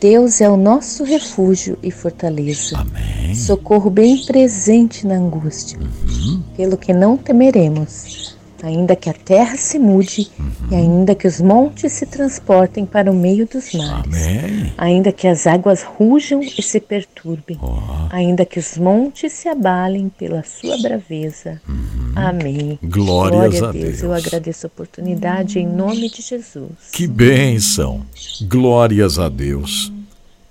Deus é o nosso refúgio e fortaleza. Amém. Socorro bem presente na angústia. Uhum. Pelo que não temeremos, ainda que a terra se mude uhum. e ainda que os montes se transportem para o meio dos mares. Amém. Ainda que as águas rujam e se perturbem. Oh. Ainda que os montes se abalem pela sua braveza. Uhum. Amém. Glórias Glória a Deus. Eu agradeço a oportunidade em nome de Jesus. Que bênção! Glórias a Deus.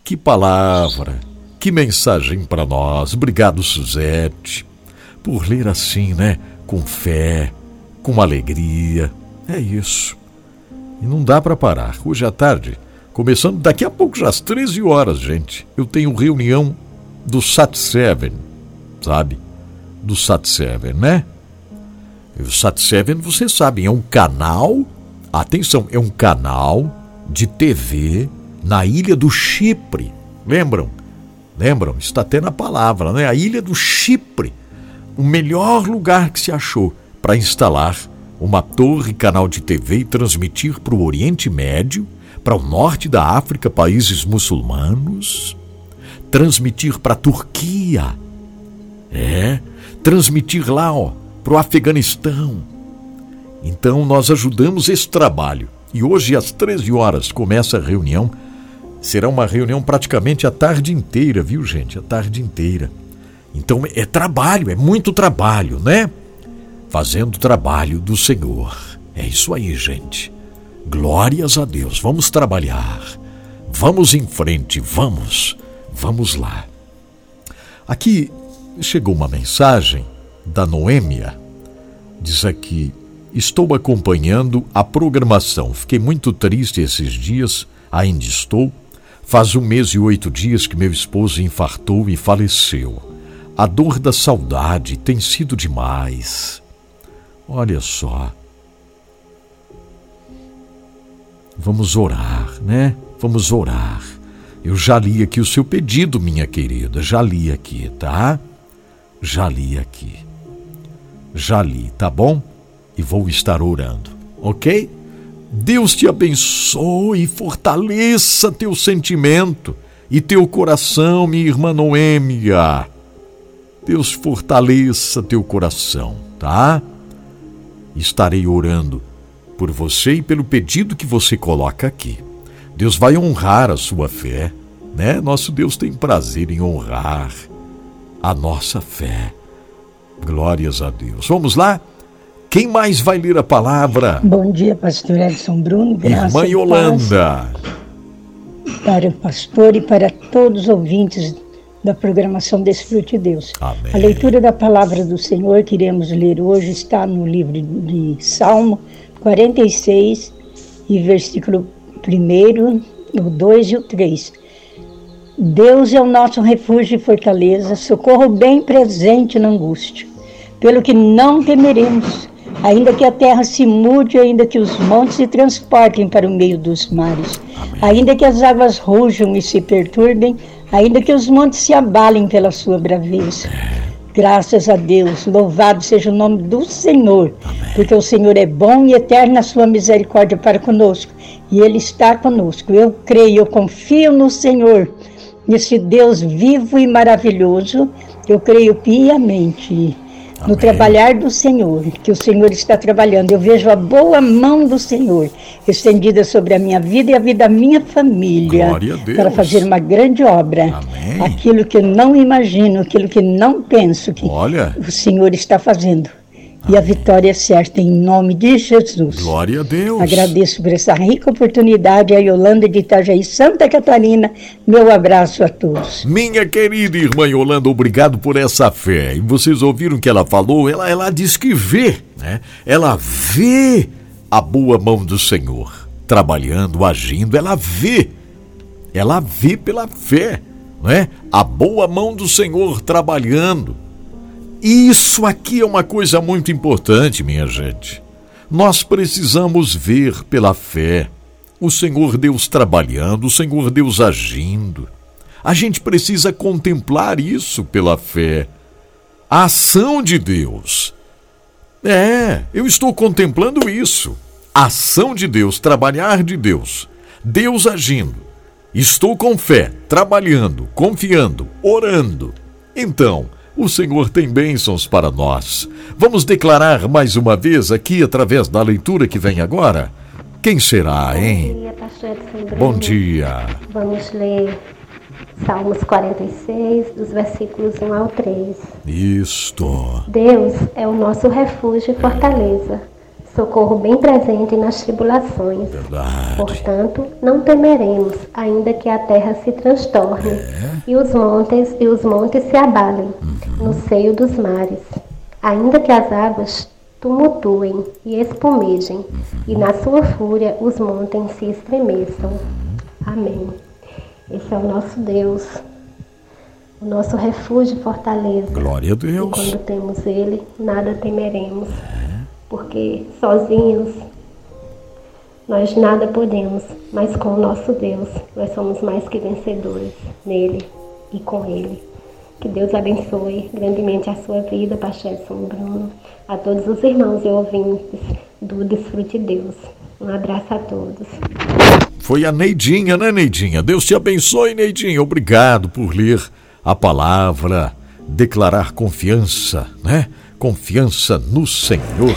Que palavra, que mensagem para nós. Obrigado, Suzete, por ler assim, né? Com fé, com alegria. É isso. E não dá para parar. Hoje à tarde, começando daqui a pouco, já às 13 horas, gente, eu tenho reunião do Sat 7, sabe? Do Sat 7, né? O Sat 7, vocês sabem, é um canal, atenção, é um canal de TV na ilha do Chipre. Lembram? Lembram? Está até na palavra, né? A ilha do Chipre. O melhor lugar que se achou para instalar uma torre canal de TV e transmitir para o Oriente Médio, para o norte da África, países muçulmanos, transmitir para a Turquia. É, transmitir lá, ó, para o Afeganistão. Então nós ajudamos esse trabalho. E hoje às 13 horas começa a reunião. Será uma reunião praticamente a tarde inteira, viu, gente? A tarde inteira. Então é trabalho, é muito trabalho, né? Fazendo o trabalho do Senhor. É isso aí, gente. Glórias a Deus. Vamos trabalhar. Vamos em frente, vamos. Vamos lá. Aqui chegou uma mensagem da Noêmia. Diz aqui: Estou acompanhando a programação. Fiquei muito triste esses dias, ainda estou. Faz um mês e oito dias que meu esposo infartou e faleceu. A dor da saudade tem sido demais. Olha só. Vamos orar, né? Vamos orar. Eu já li aqui o seu pedido, minha querida. Já li aqui, tá? Já li aqui. Já li, tá bom? E vou estar orando, ok? Deus te abençoe e fortaleça teu sentimento e teu coração, minha irmã Noêmia. Deus fortaleça teu coração, tá? Estarei orando por você e pelo pedido que você coloca aqui. Deus vai honrar a sua fé, né? Nosso Deus tem prazer em honrar a nossa fé. Glórias a Deus. Vamos lá? Quem mais vai ler a palavra? Bom dia, pastor Edson Bruno. Irmã Yolanda. Para o pastor e para todos os ouvintes da programação desse Fruto de Deus. Amém. A leitura da palavra do Senhor que iremos ler hoje está no livro de Salmo 46 e versículo 1, o 2 e o 3. Deus é o nosso refúgio e fortaleza, socorro bem presente na angústia. Pelo que não temeremos, ainda que a terra se mude, ainda que os montes se transportem para o meio dos mares, ainda que as águas rujam e se perturbem, ainda que os montes se abalem pela sua braveza. Graças a Deus, louvado seja o nome do Senhor, porque o Senhor é bom e eterno na sua misericórdia para conosco, e Ele está conosco. Eu creio, eu confio no Senhor, nesse Deus vivo e maravilhoso, eu creio piamente no trabalhar do Senhor, que o Senhor está trabalhando. Eu vejo a boa mão do Senhor estendida sobre a minha vida e a vida da minha família para fazer uma grande obra. Amém. Aquilo que eu não imagino, aquilo que não penso que Olha. o Senhor está fazendo. E a vitória é certa em nome de Jesus. Glória a Deus. Agradeço por essa rica oportunidade a Yolanda de Itajaí, Santa Catarina. Meu abraço a todos. Minha querida irmã Yolanda, obrigado por essa fé. E vocês ouviram o que ela falou? Ela, ela diz que vê, né? Ela vê a boa mão do Senhor trabalhando, agindo. Ela vê. Ela vê pela fé, né? A boa mão do Senhor trabalhando. Isso aqui é uma coisa muito importante, minha gente. Nós precisamos ver pela fé o Senhor Deus trabalhando, o Senhor Deus agindo. A gente precisa contemplar isso pela fé. A ação de Deus. É, eu estou contemplando isso. Ação de Deus, trabalhar de Deus. Deus agindo. Estou com fé, trabalhando, confiando, orando. Então, o Senhor tem bênçãos para nós. Vamos declarar mais uma vez aqui através da leitura que vem agora? Quem será, hein? Bom dia, pastor Edson Bruno. Bom dia. Vamos ler Salmos 46, dos versículos 1 ao 3. Isto. Deus é o nosso refúgio e fortaleza, socorro bem presente nas tribulações. Verdade. Portanto, não temeremos, ainda que a terra se transtorne É. e os montes e os montes se abalem Uhum. no seio dos mares, ainda que as águas tumultuem e espumejem, Uhum. e na sua fúria os montes se estremeçam. Uhum. Amém. Esse é o nosso Deus, o nosso refúgio e fortaleza. Glória a E Deus. quando temos Ele, nada temeremos, porque sozinhos nós nada podemos, mas com o nosso Deus nós somos mais que vencedores nele e com Ele. Que Deus abençoe grandemente a sua vida, Pastor Edson Bruno, a todos os irmãos e ouvintes do Desfrute Deus. Um abraço a todos. Foi a Neidinha, né, Neidinha? Deus te abençoe, Neidinha. Obrigado por ler a palavra, declarar confiança, né? Confiança no Senhor.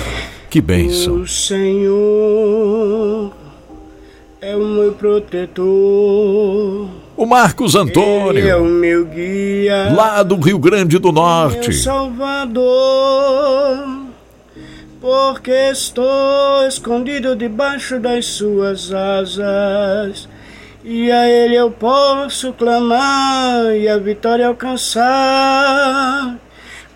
Que bênção. O Senhor é o meu protetor. O Marcos Ele é Antônio, o meu guia. lá do Rio Grande do Meu Norte. Salvador. Porque estou escondido debaixo das suas asas. E a Ele eu posso clamar e a vitória alcançar.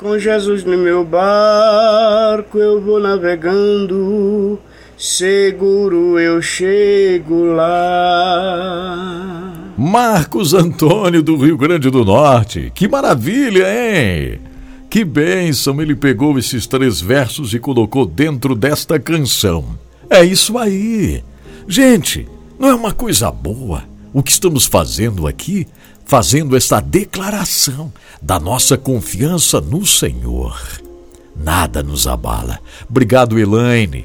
Com Jesus no meu barco eu vou navegando, seguro eu chego lá. Marcos Antônio do Rio Grande do Norte. Que maravilha, hein? Que bênção! Ele pegou esses três versos e colocou dentro desta canção. É isso aí. Gente, não é uma coisa boa o que estamos fazendo aqui? Fazendo esta declaração da nossa confiança no Senhor. Nada nos abala. Obrigado, Elaine.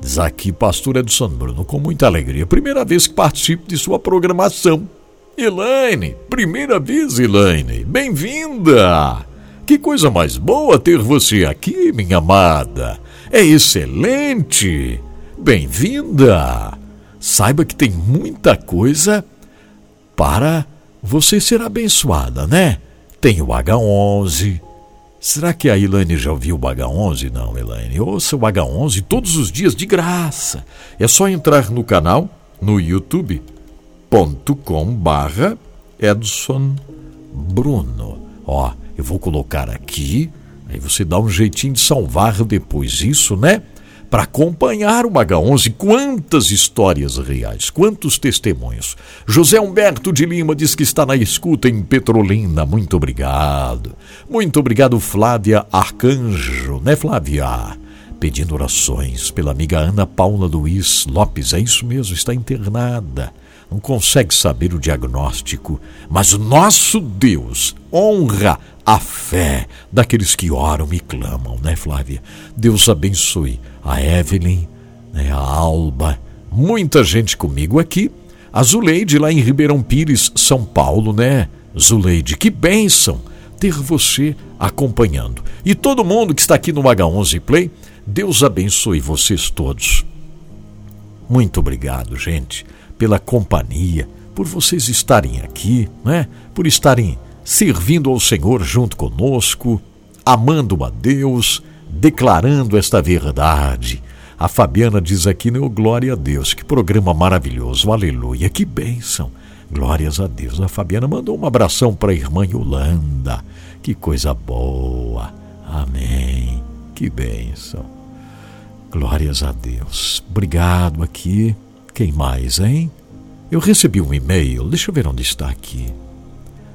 Diz aqui, pastor Edson Bruno, com muita alegria. Primeira vez que participo de sua programação. Elaine, primeira vez, Elaine. Bem-vinda! Que coisa mais boa ter você aqui, minha amada. É excelente. Bem-vinda. Saiba que tem muita coisa para você ser abençoada, né? Tem o H11. Será que a Elaine já ouviu o H11? Não, Elaine. Ouça o H11 todos os dias de graça. É só entrar no canal, no youtube.com barra Edson Bruno. Ó, eu vou colocar aqui, aí você dá um jeitinho de salvar depois isso, né? Para acompanhar o H11, quantas histórias reais, quantos testemunhos. José Humberto de Lima diz que está na escuta em Petrolina. Muito obrigado. Muito obrigado, Flávia Arcanjo, né, Flávia? Pedindo orações pela amiga Ana Paula Luiz Lopes. É isso mesmo, está internada não consegue saber o diagnóstico, mas nosso Deus honra a fé daqueles que oram e clamam, né, Flávia? Deus abençoe a Evelyn, né, a Alba, muita gente comigo aqui. A Zuleide lá em Ribeirão Pires, São Paulo, né? Zuleide, que bênção ter você acompanhando. E todo mundo que está aqui no H11 Play, Deus abençoe vocês todos. Muito obrigado, gente pela companhia, por vocês estarem aqui, né? Por estarem servindo ao Senhor junto conosco, amando a Deus, declarando esta verdade. A Fabiana diz aqui, meu glória a Deus, que programa maravilhoso, aleluia, que bênção. Glórias a Deus. A Fabiana mandou um abração para a irmã Yolanda. Que coisa boa. Amém. Que bênção. Glórias a Deus. Obrigado aqui. Quem mais, hein? Eu recebi um e-mail, deixa eu ver onde está aqui.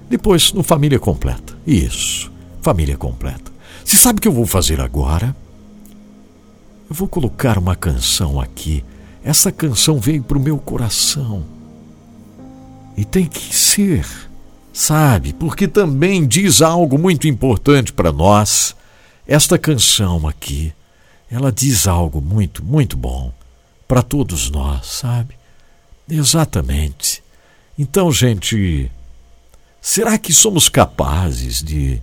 Depois, no Família Completa. Isso, Família Completa. Você sabe o que eu vou fazer agora? Eu vou colocar uma canção aqui. Essa canção veio para o meu coração. E tem que ser, sabe? Porque também diz algo muito importante para nós. Esta canção aqui, ela diz algo muito, muito bom para todos nós, sabe? Exatamente. Então, gente, será que somos capazes de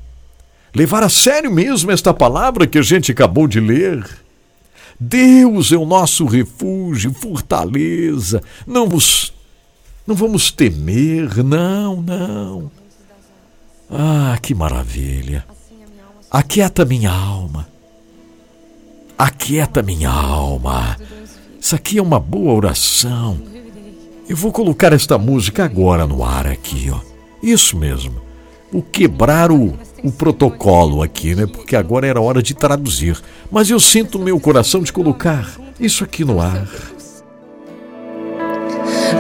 levar a sério mesmo esta palavra que a gente acabou de ler? Deus é o nosso refúgio, fortaleza. Não vos Não vamos temer, não, não. Ah, que maravilha. Aquieta minha alma. Aquieta minha alma. Isso aqui é uma boa oração. Eu vou colocar esta música agora no ar aqui, ó. Isso mesmo. O quebrar o, o protocolo aqui, né? Porque agora era hora de traduzir. Mas eu sinto no meu coração de colocar isso aqui no ar.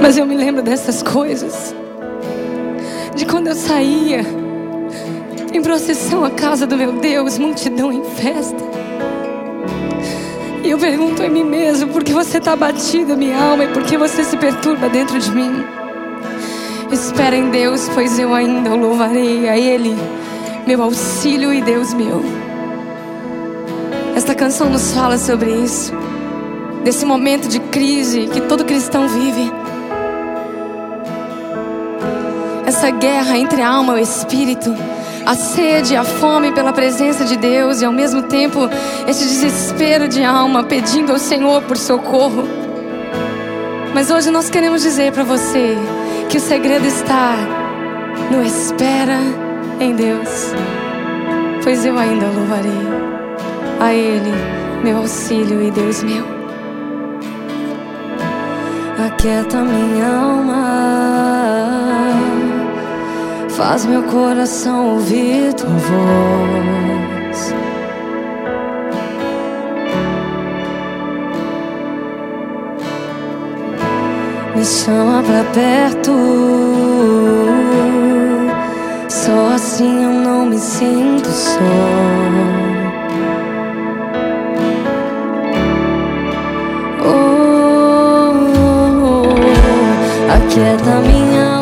Mas eu me lembro dessas coisas. De quando eu saía em procissão à casa do meu Deus, multidão em festa. E eu pergunto em mim mesmo por que você está abatida, minha alma, e por que você se perturba dentro de mim. Espera em Deus, pois eu ainda o louvarei a Ele, meu auxílio e Deus meu. Esta canção nos fala sobre isso, desse momento de crise que todo cristão vive. Essa guerra entre a alma e o espírito a sede, a fome pela presença de Deus e ao mesmo tempo esse desespero de alma pedindo ao Senhor por socorro. Mas hoje nós queremos dizer para você que o segredo está no espera em Deus, pois eu ainda louvarei a Ele, meu auxílio e Deus meu. Aquieta minha alma Faz meu coração ouvir tua voz. Me chama pra perto. Só assim eu não me sinto só. Oh, oh, aquieta minha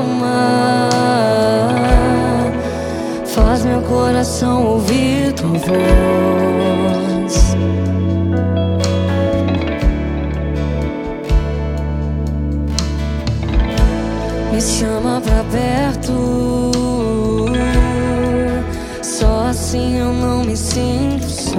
coração ouvir tua voz. Perto. Só assim eu não me sinto só.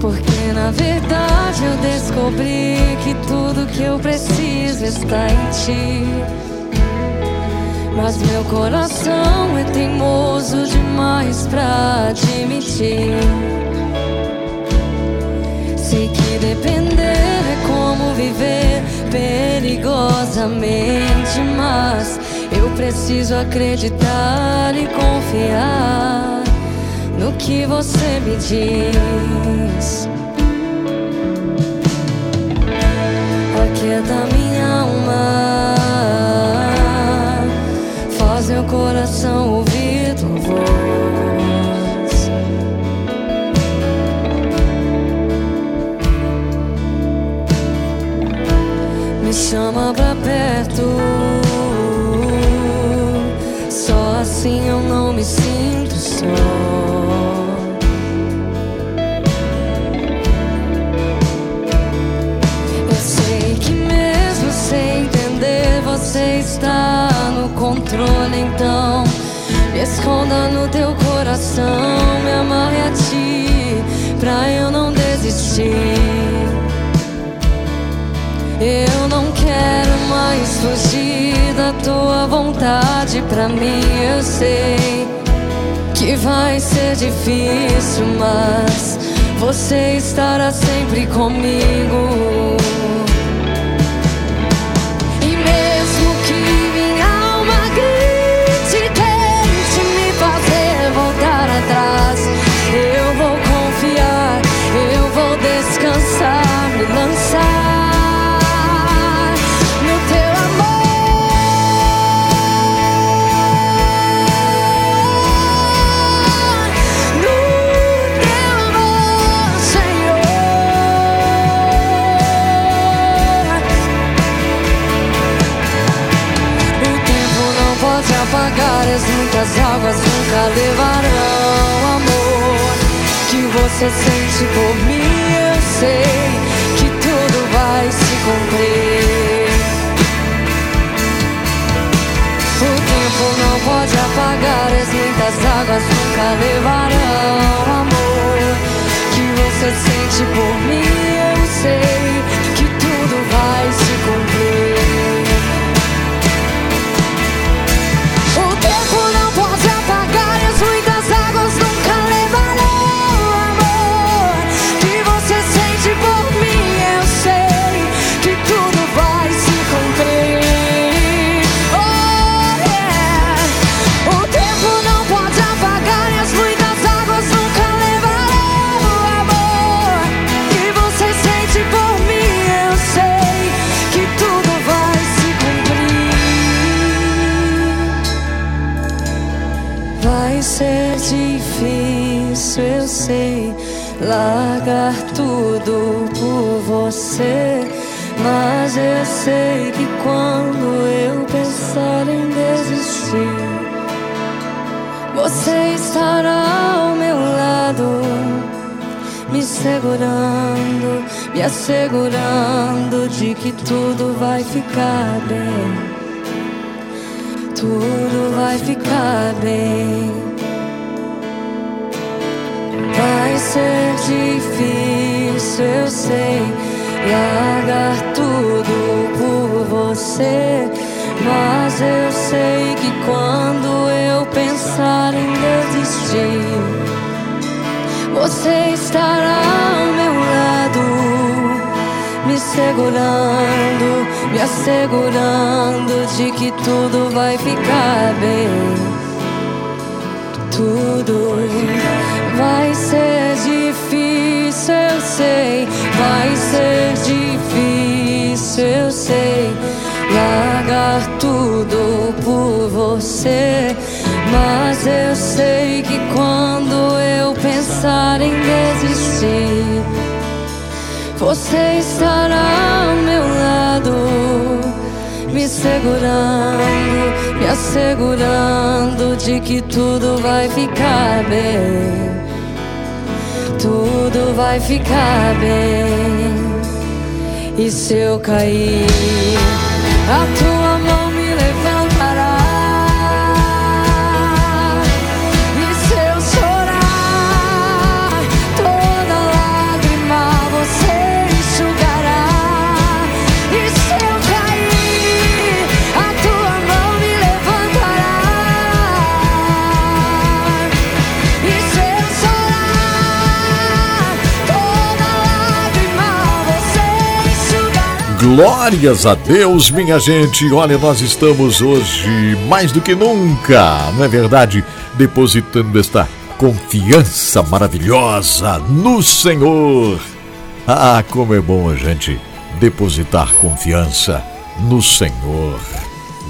Porque na verdade eu descobri que tudo que eu preciso está em ti. Mas meu coração é teimoso demais pra admitir. Sei que depender é como viver perigosamente, mas eu preciso acreditar e confiar no que você me diz. Aquieta minha alma, faz meu coração ouvir tua voz. Chama pra perto, só assim eu não me sinto só. você está no controle, então me esconda no teu coração, me amarre a ti, pra eu não desistir. Eu fugir da tua vontade, pra mim eu sei que vai ser difícil, mas você estará sempre comigo. Levarão amor que você sente por mim. Eu sei que tudo vai se cumprir. O tempo não pode apagar as muitas águas nunca levarão amor que você sente por mim, eu sei sei que quando eu pensar em desistir, você estará ao meu lado, me segurando, me assegurando de que tudo vai ficar bem. Tudo vai ficar bem. Vai ser difícil, eu sei, largar você. Mas eu sei que quando eu pensar em desistir, você estará ao meu lado, me segurando, me assegurando de que tudo vai ficar bem. Tudo vai ser difícil, eu sei. Vai ser difícil, eu sei. Largar tudo por você. Mas eu sei que quando eu pensar em desistir, você estará ao meu lado me segurando, me assegurando de que tudo vai ficar bem. Tudo vai ficar bem. E se eu cair, a tua Glórias a Deus, minha gente. Olha, nós estamos hoje mais do que nunca, não é verdade? Depositando esta confiança maravilhosa no Senhor. Ah, como é bom a gente depositar confiança no Senhor.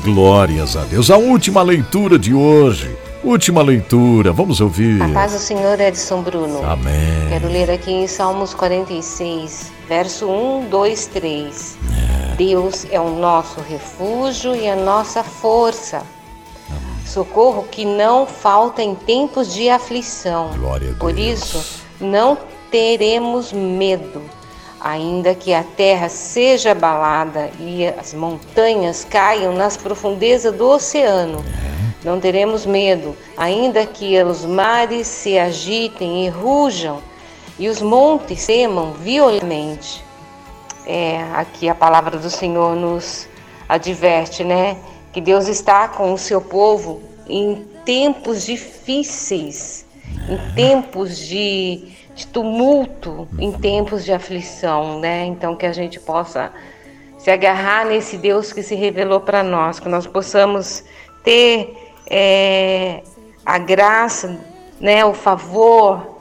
Glórias a Deus. A última leitura de hoje. Última leitura. Vamos ouvir. A paz do Senhor é São Bruno. Amém. Quero ler aqui em Salmos 46, verso 1, 2, 3. Deus é o nosso refúgio e a nossa força. Socorro que não falta em tempos de aflição. Por isso, não teremos medo, ainda que a terra seja abalada e as montanhas caiam nas profundezas do oceano. Não teremos medo, ainda que os mares se agitem e rujam e os montes temam violentamente. É, aqui a palavra do Senhor nos adverte, né? Que Deus está com o seu povo em tempos difíceis, em tempos de, de tumulto, em tempos de aflição, né? Então que a gente possa se agarrar nesse Deus que se revelou para nós, que nós possamos ter é, a graça, né, o favor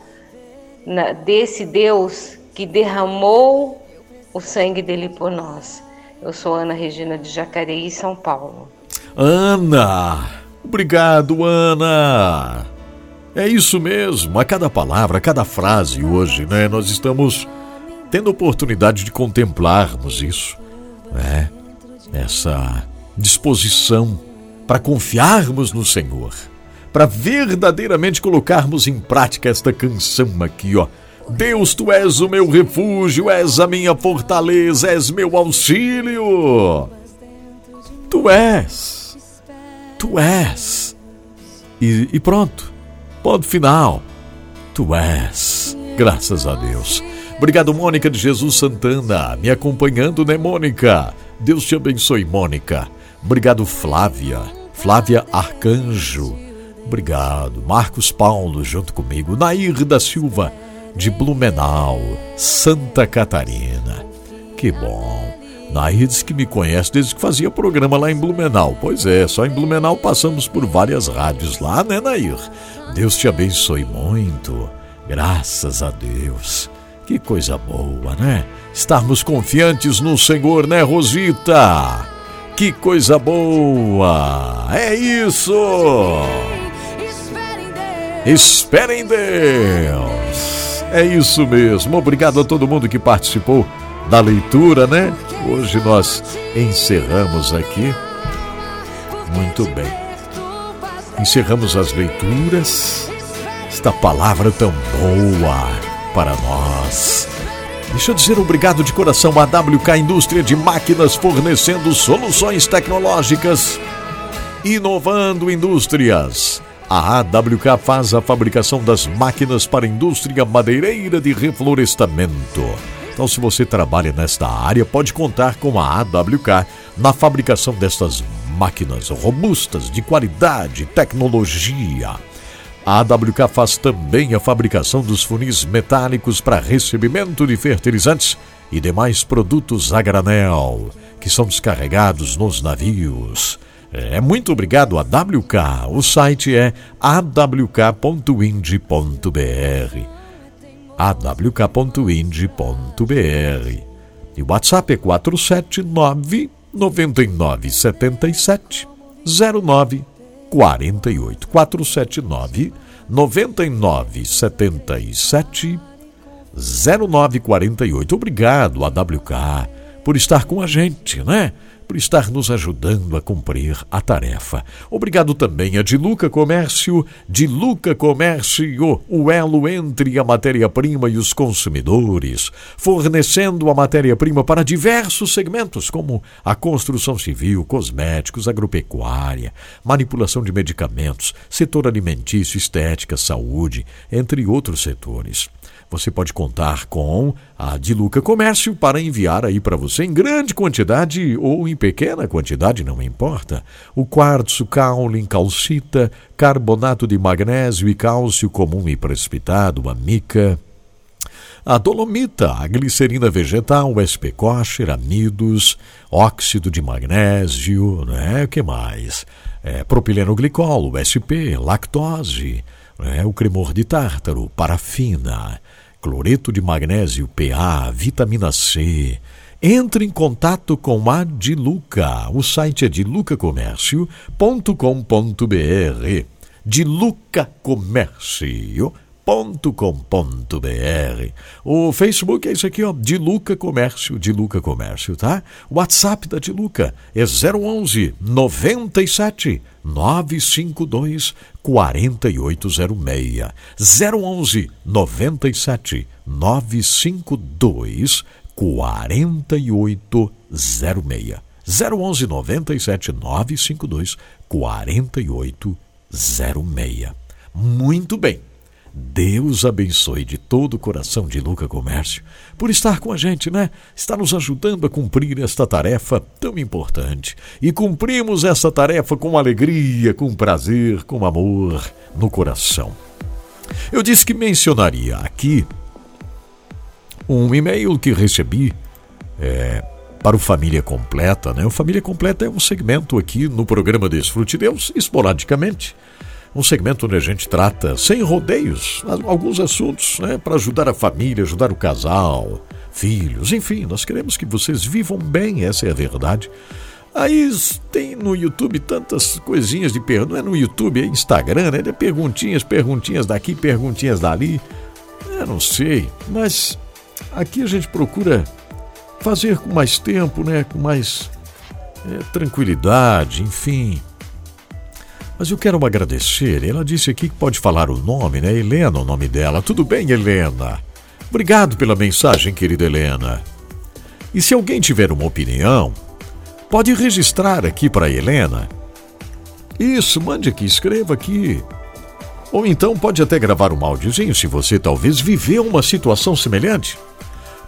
na- desse Deus que derramou o sangue dele por nós. Eu sou Ana Regina de Jacareí, São Paulo. Ana! Obrigado, Ana! É isso mesmo, a cada palavra, a cada frase hoje, né? Nós estamos tendo oportunidade de contemplarmos isso, né? Essa disposição para confiarmos no Senhor, para verdadeiramente colocarmos em prática esta canção aqui, ó. Deus, tu és o meu refúgio, és a minha fortaleza, és meu auxílio. Tu és. Tu és. E, e pronto. Ponto final. Tu és. Graças a Deus. Obrigado, Mônica de Jesus Santana, me acompanhando, né, Mônica? Deus te abençoe, Mônica. Obrigado, Flávia. Flávia Arcanjo. Obrigado. Marcos Paulo, junto comigo. Nair da Silva, de Blumenau, Santa Catarina. Que bom. Nair diz que me conhece desde que fazia programa lá em Blumenau. Pois é, só em Blumenau passamos por várias rádios lá, né, Nair? Deus te abençoe muito. Graças a Deus. Que coisa boa, né? Estarmos confiantes no Senhor, né, Rosita? Que coisa boa! É isso! Espere em Deus! É isso mesmo. Obrigado a todo mundo que participou da leitura, né? Hoje nós encerramos aqui. Muito bem. Encerramos as leituras. Esta palavra tão boa para nós. Deixa eu dizer obrigado de coração à WK Indústria de Máquinas, fornecendo soluções tecnológicas, inovando indústrias. A AWK faz a fabricação das máquinas para a indústria madeireira de reflorestamento. Então, se você trabalha nesta área, pode contar com a AWK na fabricação destas máquinas robustas, de qualidade, tecnologia. A AWK faz também a fabricação dos funis metálicos para recebimento de fertilizantes e demais produtos a granel, que são descarregados nos navios. É muito obrigado a WK. O site é awk.ind.br. awk.ind.br. E o WhatsApp é 479 9977 09 48 479 9977 0948. Obrigado, AWK, por estar com a gente, né? Por estar nos ajudando a cumprir a tarefa. Obrigado também a Diluca Comércio, Diluca Comércio, o elo entre a matéria-prima e os consumidores, fornecendo a matéria-prima para diversos segmentos, como a construção civil, cosméticos, agropecuária, manipulação de medicamentos, setor alimentício, estética, saúde, entre outros setores você pode contar com a Diluca Comércio para enviar aí para você em grande quantidade ou em pequena quantidade, não importa. O quartzo, caule, calcita, carbonato de magnésio e cálcio comum e precipitado, a mica, a dolomita, a glicerina vegetal, o SP kosher, amidos, óxido de magnésio, né? O que mais? É, propileno glicol, SP, lactose, né? o cremor de tártaro, parafina, cloreto de magnésio, PA, vitamina C. Entre em contato com a Diluca. O site é dilucacomércio.com.br. Diluca Comércio com.br O Facebook é isso aqui, ó, de Luca Comércio, de Luca Comércio, tá? O WhatsApp da Diluca é 011 97 952 4806. 011 97 952 4806. 011 97 952 4806. Muito bem. Deus abençoe de todo o coração de Luca Comércio por estar com a gente, né? Está nos ajudando a cumprir esta tarefa tão importante. E cumprimos essa tarefa com alegria, com prazer, com amor no coração. Eu disse que mencionaria aqui um e-mail que recebi é, para o Família Completa, né? O Família Completa é um segmento aqui no programa Desfrute Deus, esporadicamente um segmento onde a gente trata, sem rodeios, alguns assuntos né, para ajudar a família, ajudar o casal, filhos, enfim, nós queremos que vocês vivam bem, essa é a verdade. Aí tem no YouTube tantas coisinhas de perguntas, não é no YouTube, é Instagram, né? De perguntinhas, perguntinhas daqui, perguntinhas dali. Eu não sei, mas aqui a gente procura fazer com mais tempo, né? Com mais é, tranquilidade, enfim. Mas eu quero agradecer. Ela disse aqui que pode falar o nome, né? Helena, o nome dela. Tudo bem, Helena? Obrigado pela mensagem, querida Helena. E se alguém tiver uma opinião, pode registrar aqui para Helena. Isso, mande aqui, escreva aqui. Ou então pode até gravar um áudiozinho se você talvez viveu uma situação semelhante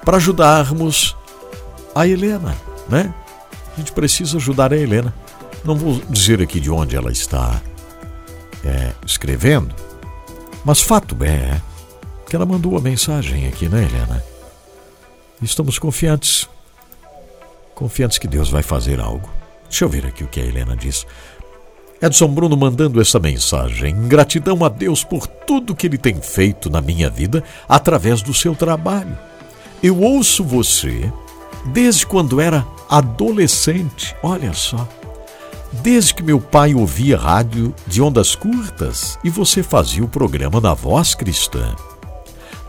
para ajudarmos a Helena, né? A gente precisa ajudar a Helena. Não vou dizer aqui de onde ela está é, escrevendo, mas fato é que ela mandou a mensagem aqui, né, Helena? Estamos confiantes, confiantes que Deus vai fazer algo. Deixa eu ver aqui o que a Helena diz. Edson Bruno mandando essa mensagem. Gratidão a Deus por tudo que Ele tem feito na minha vida através do seu trabalho. Eu ouço você desde quando era adolescente. Olha só. Desde que meu pai ouvia rádio de ondas curtas e você fazia o programa na voz cristã.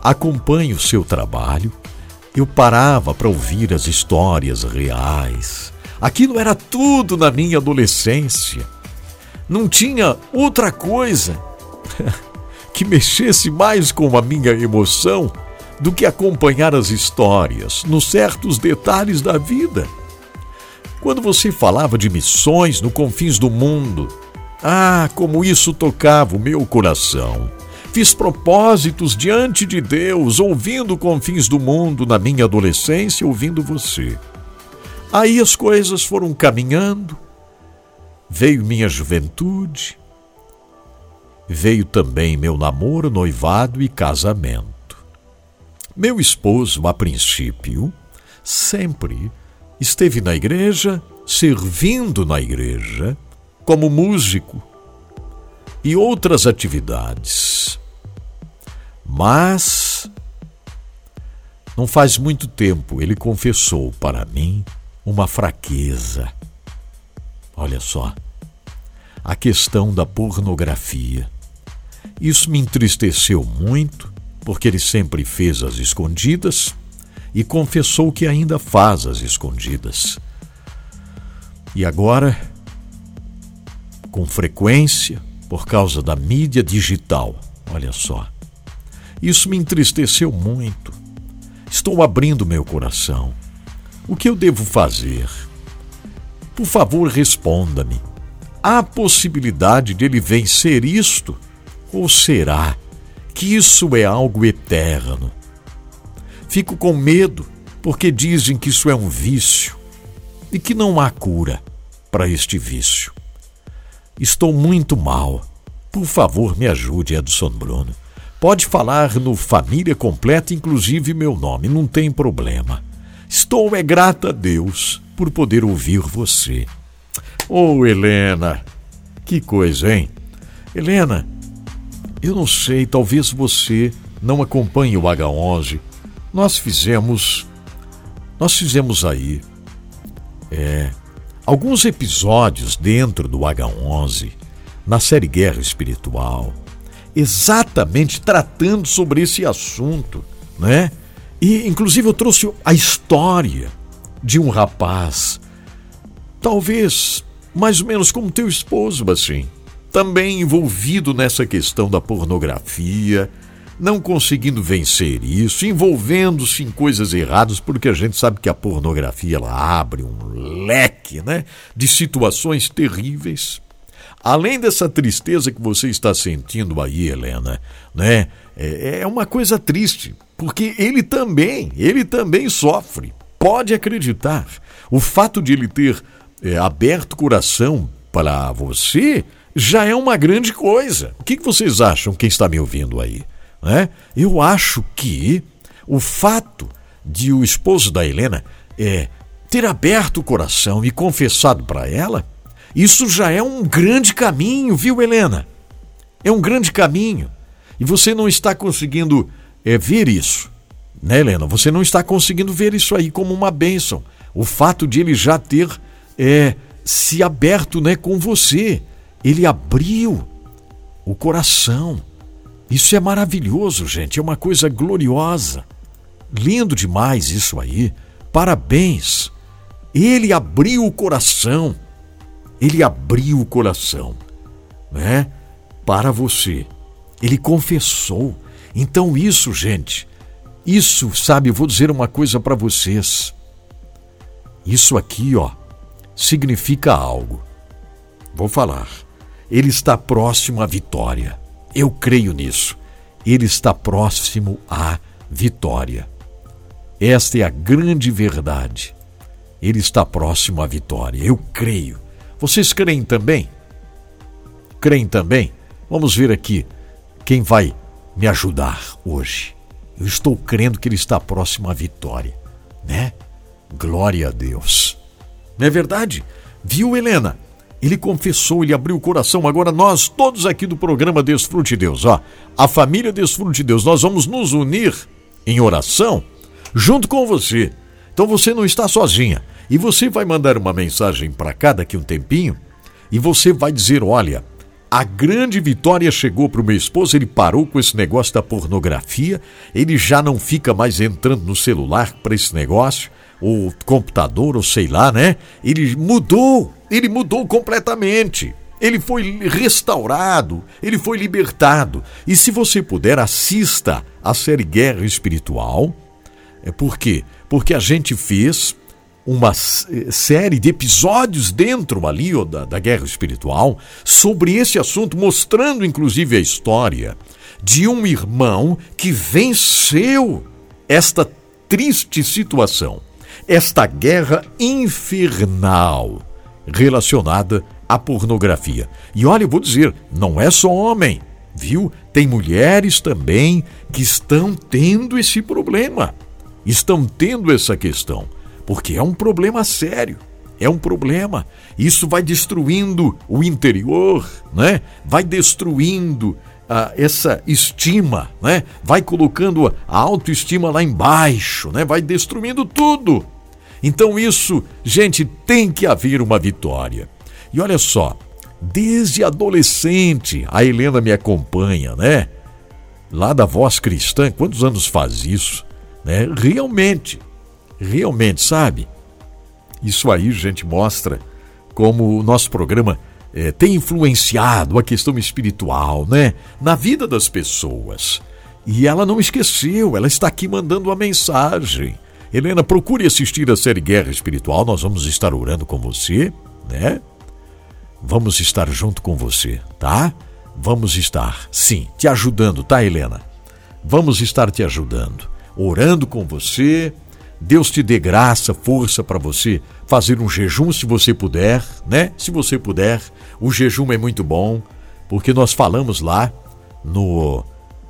Acompanho o seu trabalho. Eu parava para ouvir as histórias reais. Aquilo era tudo na minha adolescência. Não tinha outra coisa que mexesse mais com a minha emoção do que acompanhar as histórias nos certos detalhes da vida. Quando você falava de missões no confins do mundo, ah, como isso tocava o meu coração. Fiz propósitos diante de Deus, ouvindo confins do mundo na minha adolescência, ouvindo você. Aí as coisas foram caminhando, veio minha juventude, veio também meu namoro, noivado e casamento. Meu esposo, a princípio, sempre esteve na igreja, servindo na igreja, como músico e outras atividades. Mas não faz muito tempo ele confessou para mim uma fraqueza. Olha só, a questão da pornografia. Isso me entristeceu muito, porque ele sempre fez as escondidas e confessou que ainda faz as escondidas. E agora, com frequência, por causa da mídia digital, olha só. Isso me entristeceu muito. Estou abrindo meu coração. O que eu devo fazer? Por favor, responda-me. Há possibilidade de ele vencer isto? Ou será que isso é algo eterno? Fico com medo porque dizem que isso é um vício e que não há cura para este vício. Estou muito mal. Por favor, me ajude, Edson Bruno. Pode falar no Família Completa, inclusive meu nome, não tem problema. Estou é grata a Deus por poder ouvir você. Oh, Helena, que coisa, hein? Helena, eu não sei, talvez você não acompanhe o H11. Nós fizemos. Nós fizemos aí. É. Alguns episódios dentro do H11, na série Guerra Espiritual, exatamente tratando sobre esse assunto, né? E, inclusive, eu trouxe a história de um rapaz, talvez mais ou menos como teu esposo, assim, também envolvido nessa questão da pornografia, não conseguindo vencer isso, envolvendo-se em coisas erradas, porque a gente sabe que a pornografia ela abre um leque né, de situações terríveis. Além dessa tristeza que você está sentindo aí, Helena, né? É, é uma coisa triste, porque ele também, ele também sofre. Pode acreditar. O fato de ele ter é, aberto coração para você já é uma grande coisa. O que vocês acham, quem está me ouvindo aí? Né? Eu acho que o fato de o esposo da Helena é, ter aberto o coração e confessado para ela, isso já é um grande caminho, viu, Helena? É um grande caminho. E você não está conseguindo é, ver isso, né, Helena? Você não está conseguindo ver isso aí como uma bênção. O fato de ele já ter é, se aberto né, com você. Ele abriu o coração. Isso é maravilhoso, gente. É uma coisa gloriosa. Lindo demais isso aí. Parabéns. Ele abriu o coração. Ele abriu o coração, né? Para você. Ele confessou. Então isso, gente, isso, sabe, eu vou dizer uma coisa para vocês. Isso aqui, ó, significa algo. Vou falar. Ele está próximo à vitória. Eu creio nisso. Ele está próximo à vitória. Esta é a grande verdade. Ele está próximo à vitória. Eu creio. Vocês creem também? Creem também? Vamos ver aqui quem vai me ajudar hoje. Eu estou crendo que ele está próximo à vitória, né? Glória a Deus. Não é verdade? Viu, Helena? Ele confessou, ele abriu o coração. Agora nós, todos aqui do programa Desfrute Deus, ó, a família Desfrute Deus, nós vamos nos unir em oração junto com você. Então você não está sozinha. E você vai mandar uma mensagem para cá daqui um tempinho e você vai dizer: olha, a grande vitória chegou para o meu esposo, ele parou com esse negócio da pornografia, ele já não fica mais entrando no celular para esse negócio, ou computador, ou sei lá, né? Ele mudou, ele mudou completamente. Ele foi restaurado, ele foi libertado. E se você puder, assista a série Guerra Espiritual. É por quê? Porque a gente fez uma série de episódios dentro ali ó, da, da guerra espiritual sobre esse assunto, mostrando inclusive a história de um irmão que venceu esta triste situação, esta guerra infernal relacionada à pornografia. E olha, eu vou dizer, não é só homem, viu? Tem mulheres também que estão tendo esse problema, estão tendo essa questão porque é um problema sério. É um problema. Isso vai destruindo o interior, né? Vai destruindo ah, essa estima, né? Vai colocando a autoestima lá embaixo, né? Vai destruindo tudo. Então isso, gente, tem que haver uma vitória. E olha só, desde adolescente, a Helena me acompanha, né? Lá da Voz Cristã, quantos anos faz isso? Né? Realmente, realmente, sabe? Isso aí, gente, mostra como o nosso programa é, tem influenciado a questão espiritual, né? Na vida das pessoas. E ela não esqueceu, ela está aqui mandando uma mensagem. Helena, procure assistir a série Guerra Espiritual, nós vamos estar orando com você, né? Vamos estar junto com você, tá? Vamos estar, sim, te ajudando, tá, Helena? Vamos estar te ajudando, orando com você, Deus te dê graça, força para você fazer um jejum se você puder, né? Se você puder, o jejum é muito bom, porque nós falamos lá no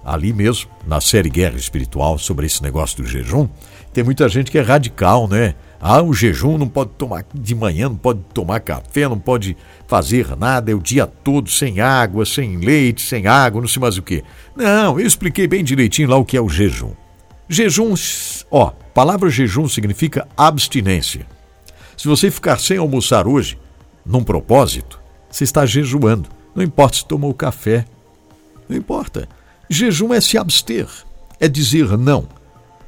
ali mesmo, na série Guerra Espiritual sobre esse negócio do jejum. Tem muita gente que é radical, né? Ah, o jejum não pode tomar de manhã, não pode tomar café, não pode fazer nada, é o dia todo sem água, sem leite, sem água, não sei mais o que. Não, eu expliquei bem direitinho lá o que é o jejum. Jejum, ó, palavra jejum significa abstinência. Se você ficar sem almoçar hoje, num propósito, você está jejuando. Não importa se tomou café. Não importa. Jejum é se abster, é dizer não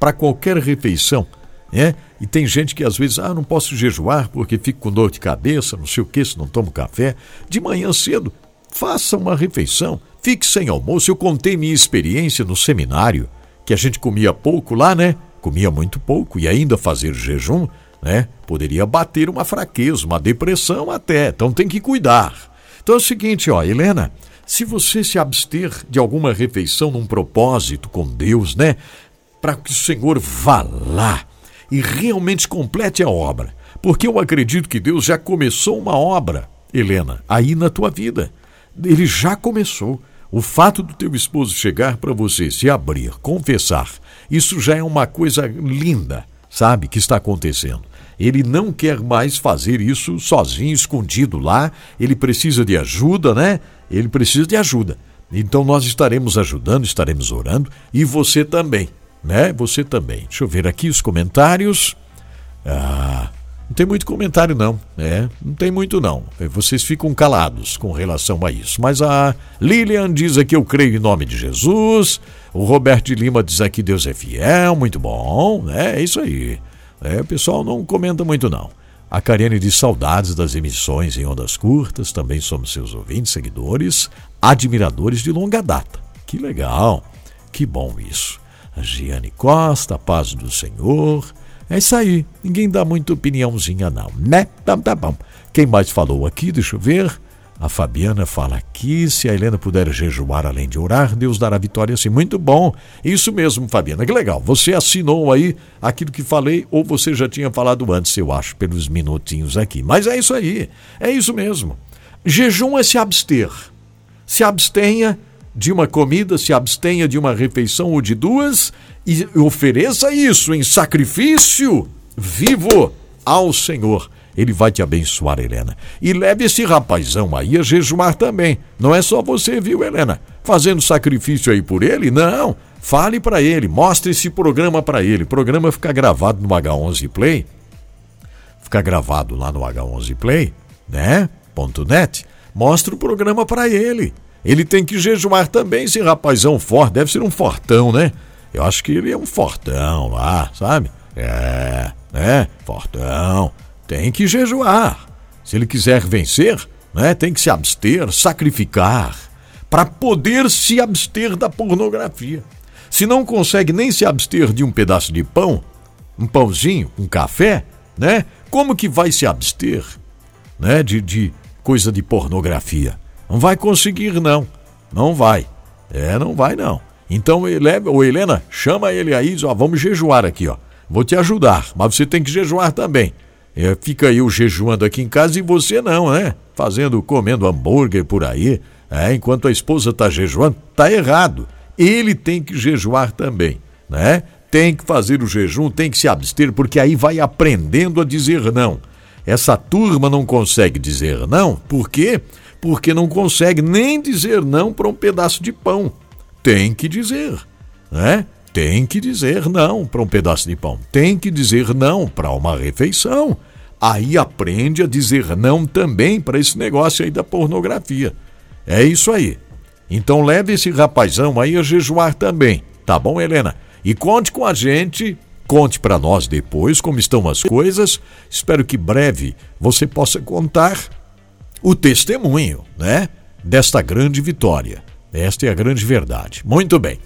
para qualquer refeição. É? E tem gente que às vezes, ah, não posso jejuar porque fico com dor de cabeça, não sei o que, se não tomo café. De manhã cedo, faça uma refeição, fique sem almoço. Eu contei minha experiência no seminário que a gente comia pouco lá, né? Comia muito pouco e ainda fazer jejum, né? Poderia bater uma fraqueza, uma depressão até. Então tem que cuidar. Então é o seguinte, ó, Helena, se você se abster de alguma refeição num propósito com Deus, né? Para que o Senhor vá lá e realmente complete a obra. Porque eu acredito que Deus já começou uma obra, Helena, aí na tua vida. Ele já começou. O fato do teu esposo chegar para você, se abrir, confessar, isso já é uma coisa linda, sabe, que está acontecendo. Ele não quer mais fazer isso sozinho, escondido lá. Ele precisa de ajuda, né? Ele precisa de ajuda. Então nós estaremos ajudando, estaremos orando e você também, né? Você também. Deixa eu ver aqui os comentários. Ah, não tem muito comentário, não. É, não tem muito, não. É, vocês ficam calados com relação a isso. Mas a Lilian diz aqui: Eu creio em nome de Jesus. O Roberto Lima diz aqui: Deus é fiel. Muito bom. É, é isso aí. É, o pessoal não comenta muito, não. A Kariane diz saudades das emissões em ondas curtas. Também somos seus ouvintes, seguidores, admiradores de longa data. Que legal. Que bom isso. Giane Costa, paz do Senhor. É isso aí. Ninguém dá muita opiniãozinha, não, né? Tá, tá bom. Quem mais falou aqui? Deixa eu ver. A Fabiana fala aqui: se a Helena puder jejuar além de orar, Deus dará vitória assim. Muito bom. Isso mesmo, Fabiana. Que legal. Você assinou aí aquilo que falei, ou você já tinha falado antes, eu acho, pelos minutinhos aqui. Mas é isso aí. É isso mesmo. Jejum é se abster. Se abstenha de uma comida, se abstenha de uma refeição ou de duas e ofereça isso em sacrifício vivo ao Senhor. Ele vai te abençoar, Helena. E leve esse rapazão aí a jejuar também. Não é só você, viu, Helena? Fazendo sacrifício aí por ele? Não. Fale para ele, mostre esse programa para ele. O programa fica gravado no H11 Play. Fica gravado lá no H11 Play, né? Ponto .net. Mostre o programa para ele. Ele tem que jejuar também, esse rapazão forte. Deve ser um fortão, né? Eu acho que ele é um fortão lá, sabe? É, né? Fortão. Tem que jejuar. Se ele quiser vencer, né? Tem que se abster, sacrificar, para poder se abster da pornografia. Se não consegue nem se abster de um pedaço de pão, um pãozinho, um café, né? Como que vai se abster, né? De, de coisa de pornografia? Não vai conseguir, não. Não vai. É, não vai, não. Então, ô Helena, chama ele aí, ó, vamos jejuar aqui, ó. Vou te ajudar, mas você tem que jejuar também. É, fica eu jejuando aqui em casa e você não, né? Fazendo, comendo hambúrguer por aí, é, enquanto a esposa tá jejuando, tá errado. Ele tem que jejuar também, né? Tem que fazer o jejum, tem que se abster, porque aí vai aprendendo a dizer não. Essa turma não consegue dizer não, por quê? Porque não consegue nem dizer não para um pedaço de pão. Tem que dizer, né? Tem que dizer não para um pedaço de pão. Tem que dizer não para uma refeição. Aí aprende a dizer não também para esse negócio aí da pornografia. É isso aí. Então leve esse rapazão aí a jejuar também. Tá bom, Helena? E conte com a gente, conte para nós depois como estão as coisas. Espero que breve você possa contar o testemunho, né? Desta grande vitória. Esta é a grande verdade. Muito bem.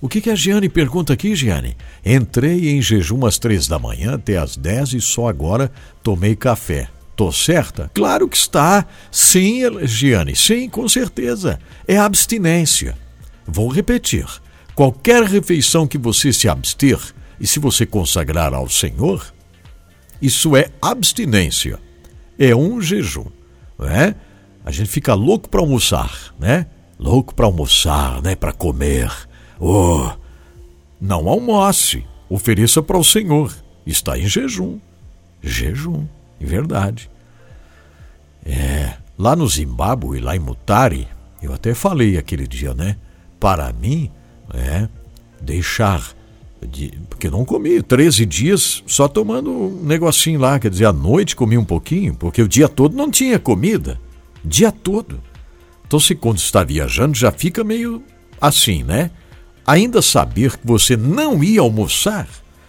O que, que a Giane pergunta aqui, Giane? Entrei em jejum às três da manhã até às dez e só agora tomei café. Tô certa? Claro que está. Sim, Giane, sim, com certeza. É abstinência. Vou repetir. Qualquer refeição que você se abster e se você consagrar ao Senhor, isso é abstinência. É um jejum, né? A gente fica louco para almoçar, né? Louco para almoçar, né? Para comer. Oh, não almoce, ofereça para o Senhor. Está em jejum. Jejum, em verdade. É, lá no Zimbábue, lá em Mutari, eu até falei aquele dia, né? Para mim, é deixar de, porque não comi 13 dias só tomando um negocinho lá, quer dizer, à noite comi um pouquinho, porque o dia todo não tinha comida. Dia todo. Então, se quando está viajando já fica meio assim, né? ainda saber que você não ia almoçar,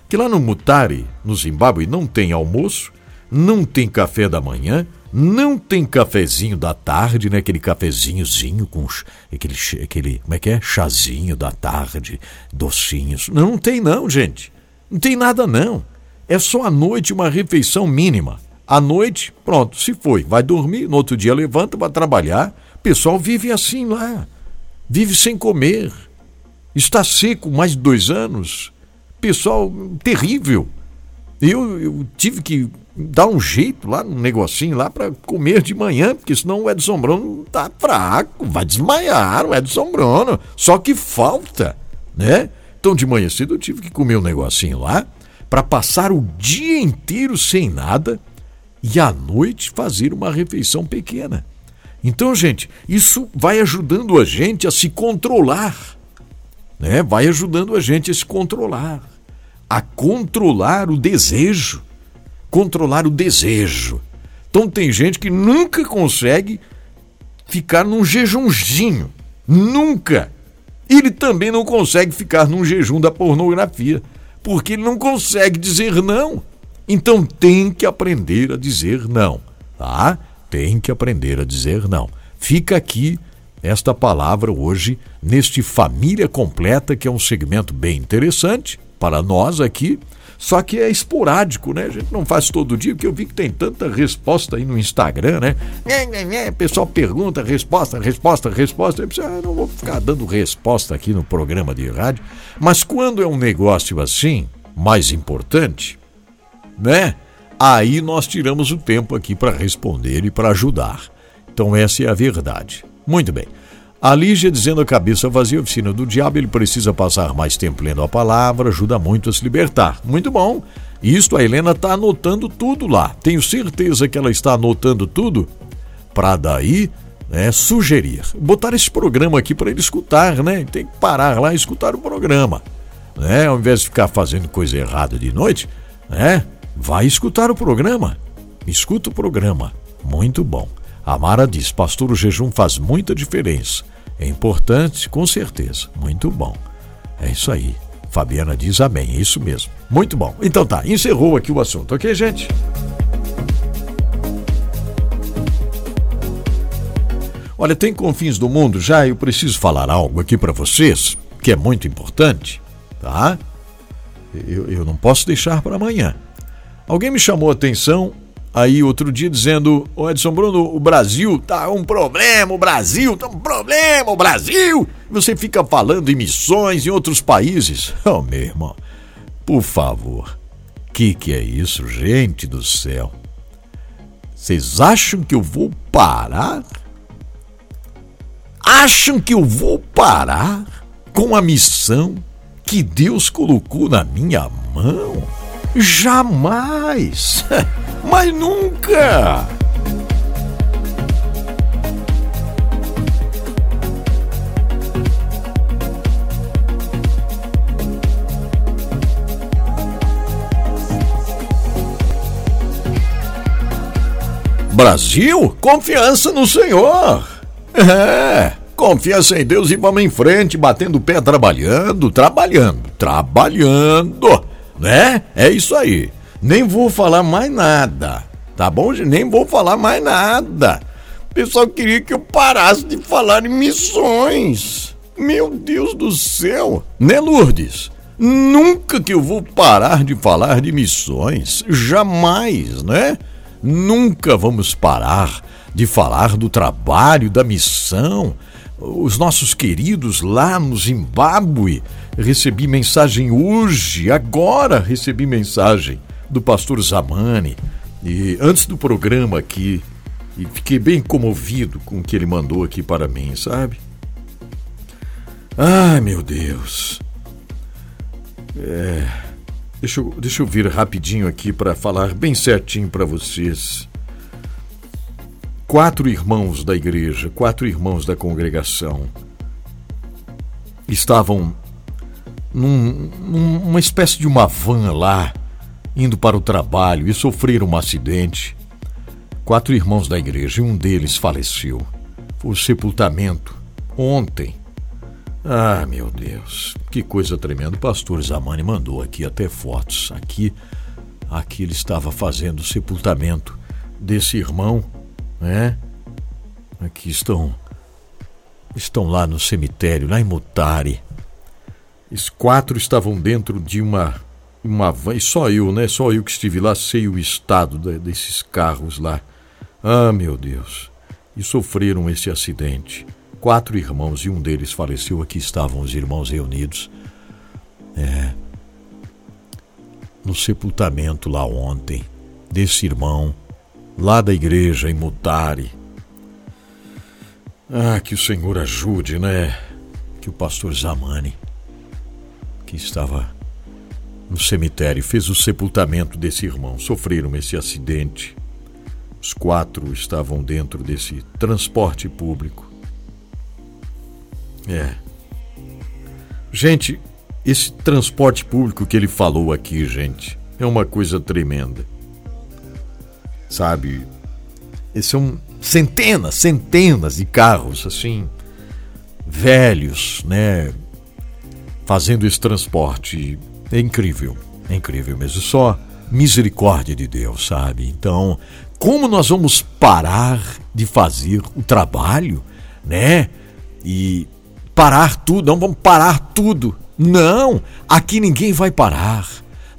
que lá no Mutari, no Zimbábue, não tem almoço, não tem café da manhã, não tem cafezinho da tarde, né? Aquele cafezinhozinho com aquele, aquele, como é que é? Chazinho da tarde, docinhos. Não, tem não, gente. Não tem nada não. É só à noite uma refeição mínima. À noite, pronto, se foi. Vai dormir, no outro dia levanta, vai trabalhar. O pessoal vive assim lá. Vive sem comer está seco mais de dois anos. Pessoal, terrível. Eu, eu tive que dar um jeito lá, um negocinho lá para comer de manhã, porque senão o Edson Bruno tá fraco, vai desmaiar o Edson Bruno. Só que falta, né? Então de manhã cedo eu tive que comer um negocinho lá para passar o dia inteiro sem nada e à noite fazer uma refeição pequena. Então, gente, isso vai ajudando a gente a se controlar né, vai ajudando a gente a se controlar, a controlar o desejo. Controlar o desejo. Então tem gente que nunca consegue ficar num jejumzinho. Nunca. Ele também não consegue ficar num jejum da pornografia, porque ele não consegue dizer não. Então tem que aprender a dizer não, tá? Tem que aprender a dizer não. Fica aqui esta palavra hoje neste Família Completa, que é um segmento bem interessante para nós aqui, Só que é esporádico, né? A gente não faz todo dia, porque eu vi que tem tanta resposta aí no Instagram, né? O pessoal pergunta, resposta, resposta, resposta. Eu pensei, ah, não vou ficar dando resposta aqui no programa de rádio. Mas quando é um negócio assim, mais importante, né? Aí nós tiramos o tempo aqui para responder e para ajudar. Então essa é a verdade. Muito bem. A Lígia dizendo a cabeça vazia, oficina do diabo, ele precisa passar mais tempo lendo a palavra, ajuda muito a se libertar. Muito bom. Isto a Helena está anotando tudo lá. Tenho certeza que ela está anotando tudo para daí né, sugerir. Botar esse programa aqui para ele escutar, né? Tem que parar lá e escutar o programa. Né? Ao invés de ficar fazendo coisa errada de noite, né? Vai escutar o programa. Escuta o programa. Muito bom. A Mara diz: Pastor, o jejum faz muita diferença. É importante, com certeza. Muito bom. É isso aí. Fabiana diz amém. É isso mesmo. Muito bom. Então tá, encerrou aqui o assunto, ok, gente? Olha, tem confins do mundo já, eu preciso falar algo aqui para vocês que é muito importante, tá? Eu, eu não posso deixar para amanhã. Alguém me chamou a atenção aí outro dia dizendo: Ô Edson Bruno, o Brasil tá um problema, o Brasil tá um problema, o Brasil. Você fica falando em missões em outros países. Oh, meu irmão, por favor, que que é isso, gente do céu? Vocês acham que eu vou parar? Acham que eu vou parar com a missão que Deus colocou na minha mão? Jamais! Mas nunca! Brasil, confiança no Senhor. É, confiança em Deus e vamos em frente, batendo o pé, trabalhando, trabalhando, trabalhando, né? É isso aí. Nem vou falar mais nada. Tá bom? Nem vou falar mais nada. O pessoal queria que eu parasse de falar em missões. Meu Deus do céu. Né, Lourdes? Nunca que eu vou parar de falar de missões. Jamais, né? Nunca vamos parar de falar do trabalho, da missão. Os nossos queridos lá no Zimbábue. Recebi mensagem hoje, agora recebi mensagem do pastor Zamani. E antes do programa aqui, e fiquei bem comovido com o que ele mandou aqui para mim, sabe? Ai, meu Deus. É, deixa, eu, deixa eu vir rapidinho aqui para falar bem certinho para vocês. Quatro irmãos da igreja, quatro irmãos da congregação, estavam num, numa espécie de uma van lá, indo para o trabalho e sofreram um acidente. Quatro irmãos da igreja e um deles faleceu. Foi o sepultamento ontem. Ah, meu Deus, que coisa tremenda. O pastor Zamani mandou aqui até fotos. Aqui, aqui ele estava fazendo o sepultamento desse irmão, né? Aqui estão estão lá no cemitério, lá em Mutari. Os quatro estavam dentro de uma uma van, e só eu, né? Só eu que estive lá, sei o estado de, desses carros lá. Ah, meu Deus. E sofreram esse acidente. Quatro irmãos e um deles faleceu. Aqui estavam os irmãos reunidos. É. No sepultamento lá ontem, desse irmão, lá da igreja em Mutari. Ah, que o Senhor ajude, né? Que o pastor Zamani, que estava no cemitério, fez o sepultamento desse irmão. Sofreram esse acidente. Os quatro estavam dentro desse transporte público. É. Gente, esse transporte público que ele falou aqui, gente, é uma coisa tremenda. Sabe? São centenas, centenas de carros, assim, velhos, né? Fazendo esse transporte é incrível, é incrível mesmo. Só misericórdia de Deus, sabe? Então, como nós vamos parar de fazer o trabalho, né? E parar tudo, não vamos parar tudo. Não, aqui ninguém vai parar.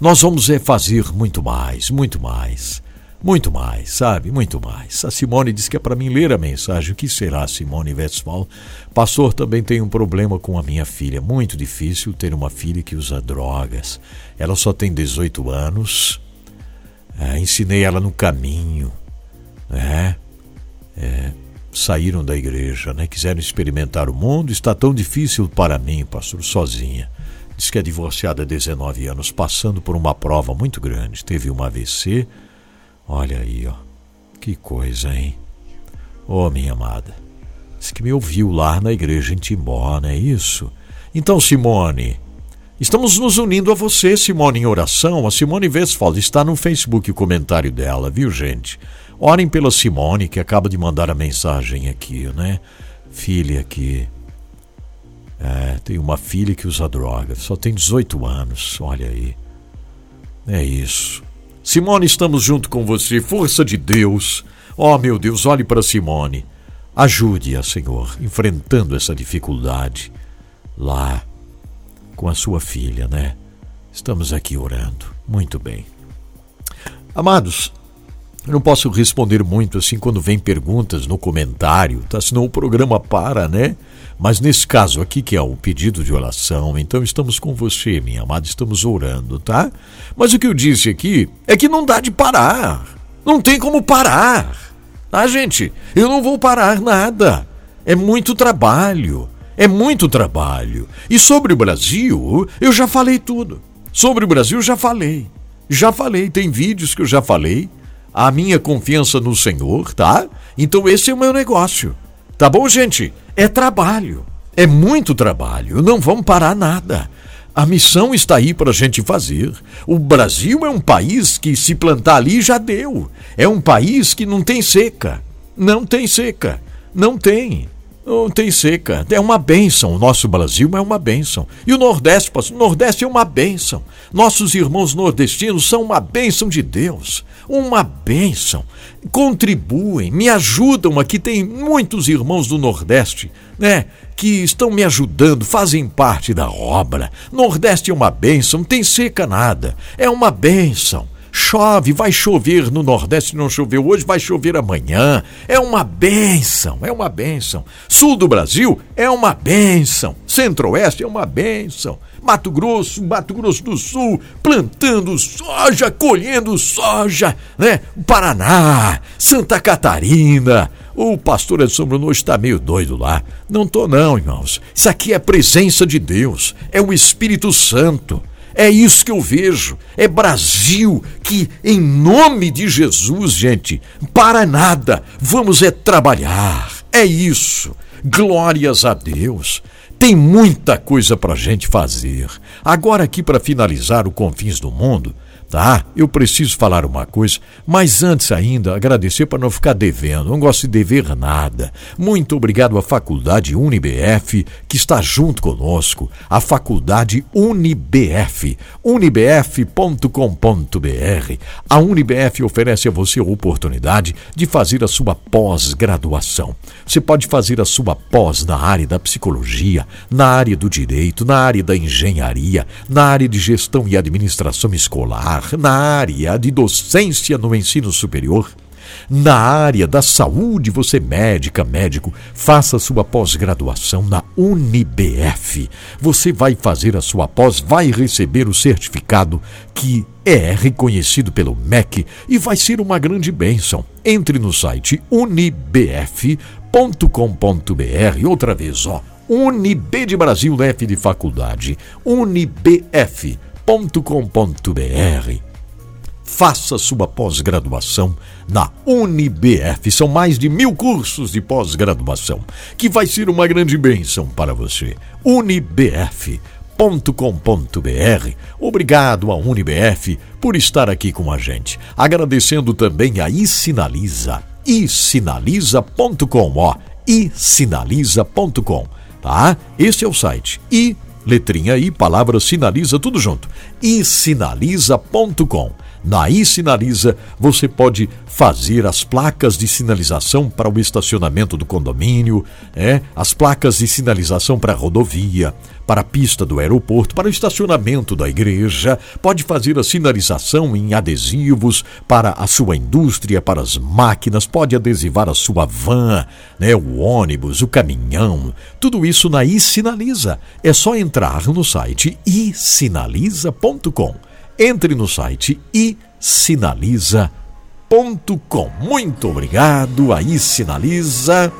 Nós vamos é, fazer muito mais, muito mais. Muito mais, sabe? Muito mais. A Simone disse que é para mim ler a mensagem. O que será, Simone Westphal? Pastor, também tem um problema com a minha filha. Muito difícil ter uma filha que usa drogas. Ela só tem 18 anos. É, ensinei ela no caminho. Né? É, saíram da igreja, né? quiseram experimentar o mundo. Está tão difícil para mim, pastor, sozinha. Diz que é divorciada há 19 anos, passando por uma prova muito grande. Teve um AVC Olha aí, ó. Que coisa, hein? Oh, minha amada. Diz que me ouviu lá na igreja em Timbó, não é isso? Então, Simone, estamos nos unindo a você, Simone, em oração. A Simone Westphal está no Facebook o comentário dela, viu, gente? Orem pela Simone, que acaba de mandar a mensagem aqui, né? Filha aqui. É, tem uma filha que usa droga, só tem 18 anos, olha aí. É isso. Simone, estamos junto com você. Força de Deus. Oh, meu Deus, olhe para Simone. Ajude-a, Senhor, enfrentando essa dificuldade lá com a sua filha, né? Estamos aqui orando. Muito bem. Amados, eu não posso responder muito assim quando vem perguntas no comentário, tá? Senão o programa para, né? Mas nesse caso aqui, que é o pedido de oração, então estamos com você, minha amada, estamos orando, tá? Mas o que eu disse aqui é que não dá de parar. Não tem como parar. Tá, gente? Eu não vou parar nada. É muito trabalho. É muito trabalho. E sobre o Brasil, eu já falei tudo. Sobre o Brasil, já falei. Já falei, tem vídeos que eu já falei. A minha confiança no Senhor, tá? Então esse é o meu negócio. Tá bom, gente? É trabalho. É muito trabalho. Não vamos parar nada. A missão está aí para a gente fazer. O Brasil é um país que, se plantar ali, já deu. É um país que não tem seca. Não tem seca. Não tem. Não tem seca. É uma benção. O nosso Brasil é uma benção. E o Nordeste, o Nordeste é uma benção. Nossos irmãos nordestinos são uma benção de Deus uma bênção. Contribuem, me ajudam aqui. Tem muitos irmãos do Nordeste, né? Que estão me ajudando, fazem parte da obra. Nordeste é uma bênção, tem seca nada. É uma bênção. Chove, vai chover no Nordeste, não choveu hoje, vai chover amanhã. É uma bênção, é uma bênção. Sul do Brasil é uma bênção. Centro-Oeste é uma bênção. Mato Grosso, Mato Grosso do Sul, plantando soja, colhendo soja, né? Paraná, Santa Catarina. O pastor Edson Bruno está meio doido lá. Não tô não, irmãos. Isso aqui é a presença de Deus, é o Espírito Santo. É isso que eu vejo. É Brasil que, em nome de Jesus, gente, para nada, vamos é trabalhar. É isso. Glórias a Deus. Tem muita coisa para gente fazer. Agora, aqui para finalizar o Confins do Mundo, tá? Eu preciso falar uma coisa, mas antes ainda agradecer para não ficar devendo. Não gosto de dever nada. Muito obrigado à Faculdade UniBF que está junto conosco. A Faculdade UniBF, unibf.com.br. A UniBF oferece a você a oportunidade de fazer a sua pós-graduação. Você pode fazer a sua pós na área da psicologia, na área do direito, na área da engenharia, na área de gestão e administração escolar na área de docência no ensino superior, na área da saúde, você médica, médico, faça sua pós-graduação na UniBF. Você vai fazer a sua pós, vai receber o certificado que é reconhecido pelo MEC e vai ser uma grande bênção. Entre no site unibf.com.br. Outra vez, ó, Unib de Brasil, F de faculdade, unibf www.unibf.com.br. Faça sua pós-graduação na UniBF. São mais de mil cursos de pós-graduação, que vai ser uma grande bênção para você. unibf.com.br. Obrigado à Unibf por estar aqui com a gente. Agradecendo também a iSinaliza, isinaliza.com, ó, isinaliza.com, tá? Esse é o site. E letrinha I, palavra sinaliza tudo junto. e sinaliza.com. Na iSinaliza você pode fazer as placas de sinalização para o estacionamento do condomínio, é, as placas de sinalização para a rodovia, para a pista do aeroporto, para o estacionamento da igreja, pode fazer a sinalização em adesivos para a sua indústria, para as máquinas, pode adesivar a sua van, né, o ônibus, o caminhão, tudo isso na iSinaliza. É só entrar no site isinaliza.com entre no site e sinaliza.com. Muito obrigado aí Sinaliza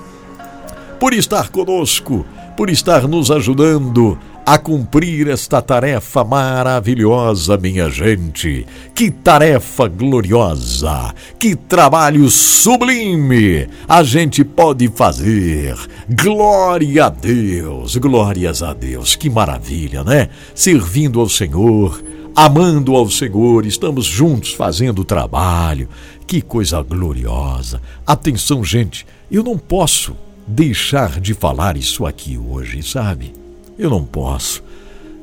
por estar conosco, por estar nos ajudando a cumprir esta tarefa maravilhosa, minha gente. Que tarefa gloriosa, que trabalho sublime a gente pode fazer. Glória a Deus, glórias a Deus. Que maravilha, né? Servindo ao Senhor amando ao Senhor, estamos juntos fazendo o trabalho. Que coisa gloriosa! Atenção, gente, eu não posso deixar de falar isso aqui hoje, sabe? Eu não posso.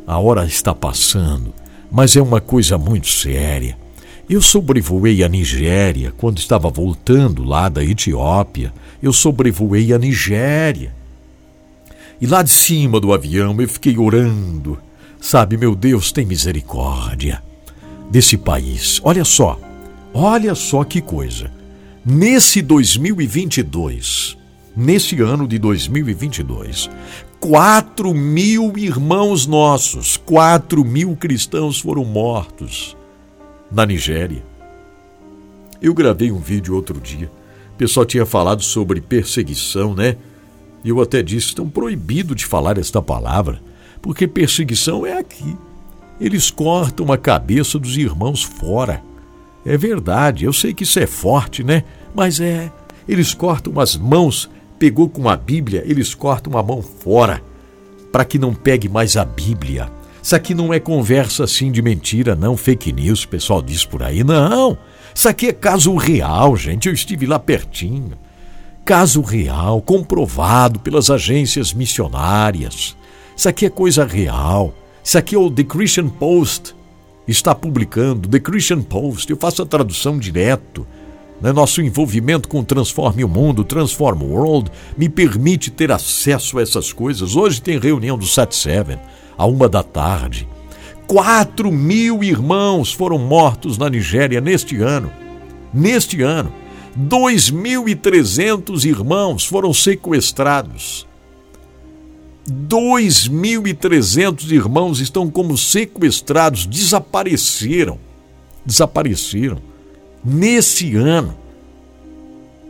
A hora está passando, mas é uma coisa muito séria. Eu sobrevoei a Nigéria quando estava voltando lá da Etiópia. Eu sobrevoei a Nigéria. E lá de cima do avião eu fiquei orando Sabe, meu Deus, tem misericórdia desse país. Olha só, olha só que coisa. Nesse 2022, nesse ano de 2022, 4 mil irmãos nossos, 4 mil cristãos foram mortos na Nigéria. Eu gravei um vídeo outro dia. O pessoal tinha falado sobre perseguição, né? E eu até disse: estão proibido de falar esta palavra porque perseguição é aqui. Eles cortam a cabeça dos irmãos fora. É verdade, eu sei que isso é forte, né? Mas é. Eles cortam as mãos, pegou com a Bíblia, eles cortam a mão fora, para que não pegue mais a Bíblia. Isso aqui não é conversa assim de mentira, não, fake news, o pessoal diz por aí. Não, isso aqui é caso real, gente. Eu estive lá pertinho. Caso real, comprovado pelas agências missionárias. Isso aqui é coisa real. Isso aqui é o The Christian Post. Está publicando The Christian Post. Eu faço a tradução direto. Né? Nosso envolvimento com Transforme o Mundo, Transform World, me permite ter acesso a essas coisas. Hoje tem reunião do 77, a uma da tarde. Quatro mil irmãos foram mortos na Nigéria neste ano. Neste ano. 2.300 irmãos foram sequestrados. 2.300 irmãos estão como sequestrados, desapareceram. Desapareceram. Nesse ano.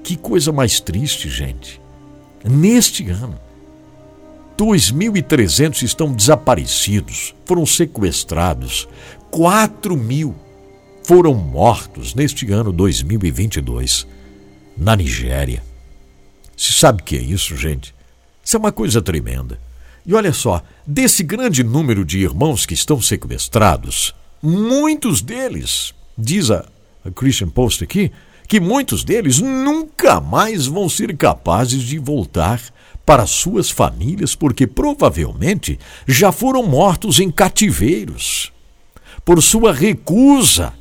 Que coisa mais triste, gente. Neste ano. 2.300 estão desaparecidos, foram sequestrados. 4 mil foram mortos neste ano 2022 na Nigéria. Se sabe o que é isso, gente? Isso é uma coisa tremenda. E olha só, desse grande número de irmãos que estão sequestrados, muitos deles, diz a, Christian Post aqui, que muitos deles nunca mais vão ser capazes de voltar para suas famílias, porque provavelmente já foram mortos em cativeiros por sua recusa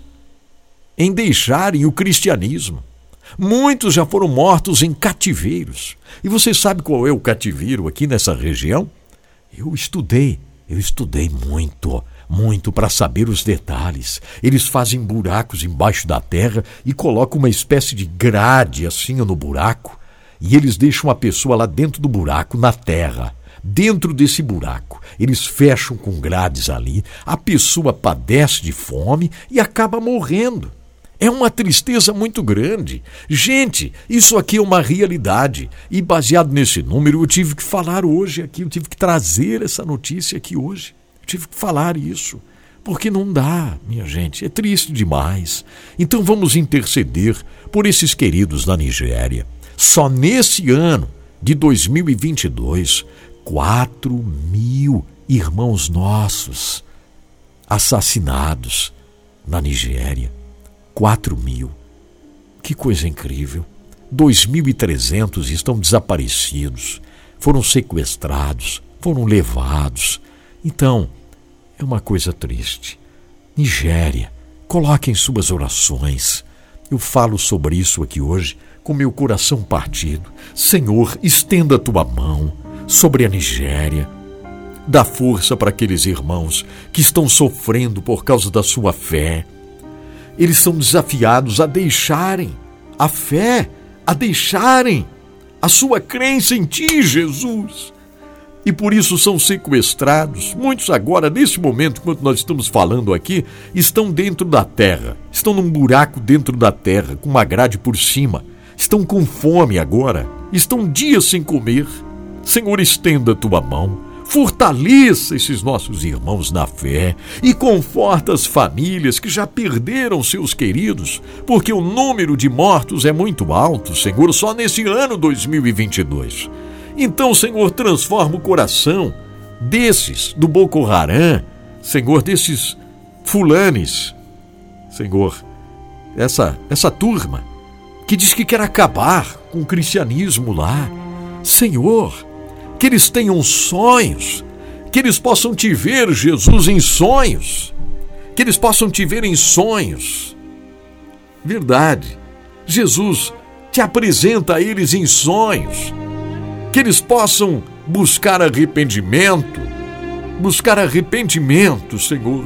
em deixarem o cristianismo. Muitos já foram mortos em cativeiros. E você sabe qual é o cativeiro aqui nessa região? Eu estudei, eu estudei muito, muito para saber os detalhes. Eles fazem buracos embaixo da terra e colocam uma espécie de grade assim no buraco, e eles deixam a pessoa lá dentro do buraco, na terra. Dentro desse buraco, eles fecham com grades ali, a pessoa padece de fome e acaba morrendo. É uma tristeza muito grande. Gente, isso aqui é uma realidade. E baseado nesse número, eu tive que falar hoje aqui, eu tive que trazer essa notícia aqui hoje. Eu tive que falar isso. Porque não dá, minha gente, é triste demais. Então vamos interceder por esses queridos da Nigéria. Só nesse ano de 2022, 4 mil irmãos nossos assassinados na Nigéria. 4 mil. Que coisa incrível! 2.300 estão desaparecidos, foram sequestrados, foram levados. Então, é uma coisa triste. Nigéria, coloquem suas orações. Eu falo sobre isso aqui hoje com meu coração partido. Senhor, estenda a tua mão sobre a Nigéria. Dá força para aqueles irmãos que estão sofrendo por causa da sua fé. Eles são desafiados a deixarem a fé, a deixarem a sua crença em ti, Jesus. E por isso são sequestrados. Muitos agora, nesse momento, enquanto nós estamos falando aqui, estão dentro da terra. Estão num buraco dentro da terra, com uma grade por cima. Estão com fome agora. Estão dias sem comer. Senhor, estenda a tua mão Fortaleça esses nossos irmãos na fé e conforta as famílias que já perderam seus queridos, porque o número de mortos é muito alto, Senhor, só nesse ano 2022. Então, Senhor, transforma o coração desses do Boko Haram, Senhor, desses fulanes, Senhor, essa essa turma que diz que quer acabar com o cristianismo lá. Senhor, que eles tenham sonhos, que eles possam te ver, Jesus, em sonhos, que eles possam te ver em sonhos. Verdade, Jesus te apresenta a eles em sonhos, que eles possam buscar arrependimento, buscar arrependimento, Senhor,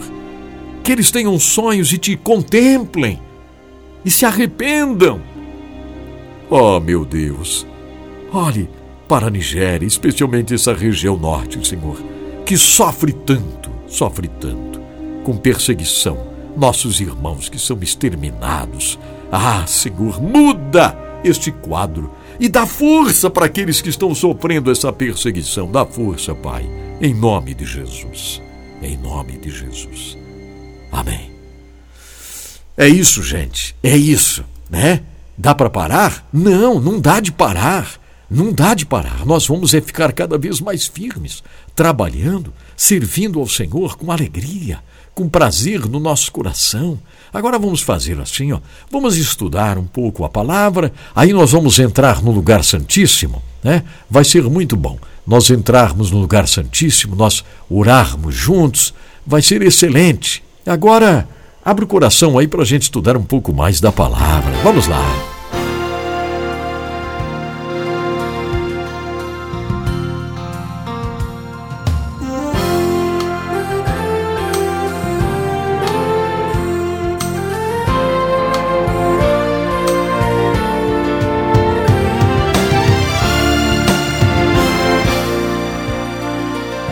que eles tenham sonhos e te contemplem e se arrependam. Oh, meu Deus, olhe para a Nigéria, especialmente essa região norte, Senhor, que sofre tanto, sofre tanto com perseguição. Nossos irmãos que são exterminados. Ah, Senhor, muda este quadro e dá força para aqueles que estão sofrendo essa perseguição. Dá força, Pai, em nome de Jesus. Em nome de Jesus. Amém. É isso, gente. É isso, né? Dá para parar? Não, não dá de parar. Não dá de parar, nós vamos é ficar cada vez mais firmes, trabalhando, servindo ao Senhor com alegria, com prazer no nosso coração. Agora vamos fazer assim, ó. Vamos estudar um pouco a palavra, aí nós vamos entrar no lugar santíssimo, né? Vai ser muito bom. Nós entrarmos no lugar santíssimo, nós orarmos juntos, vai ser excelente. Agora, abre o coração aí para a gente estudar um pouco mais da palavra. Vamos lá.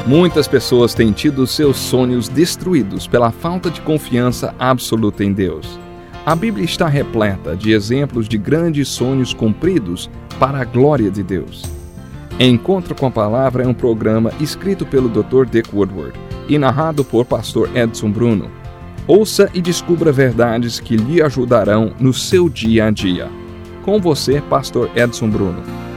Muitas pessoas têm tido seus sonhos destruídos pela falta de confiança absoluta em Deus. A Bíblia está repleta de exemplos de grandes sonhos cumpridos para a glória de Deus. Encontro com a Palavra é um programa escrito pelo Dr. Dick Woodward e narrado por Pastor Edson Bruno. Ouça e descubra verdades que lhe ajudarão no seu dia a dia. Com você, Pastor Edson Bruno.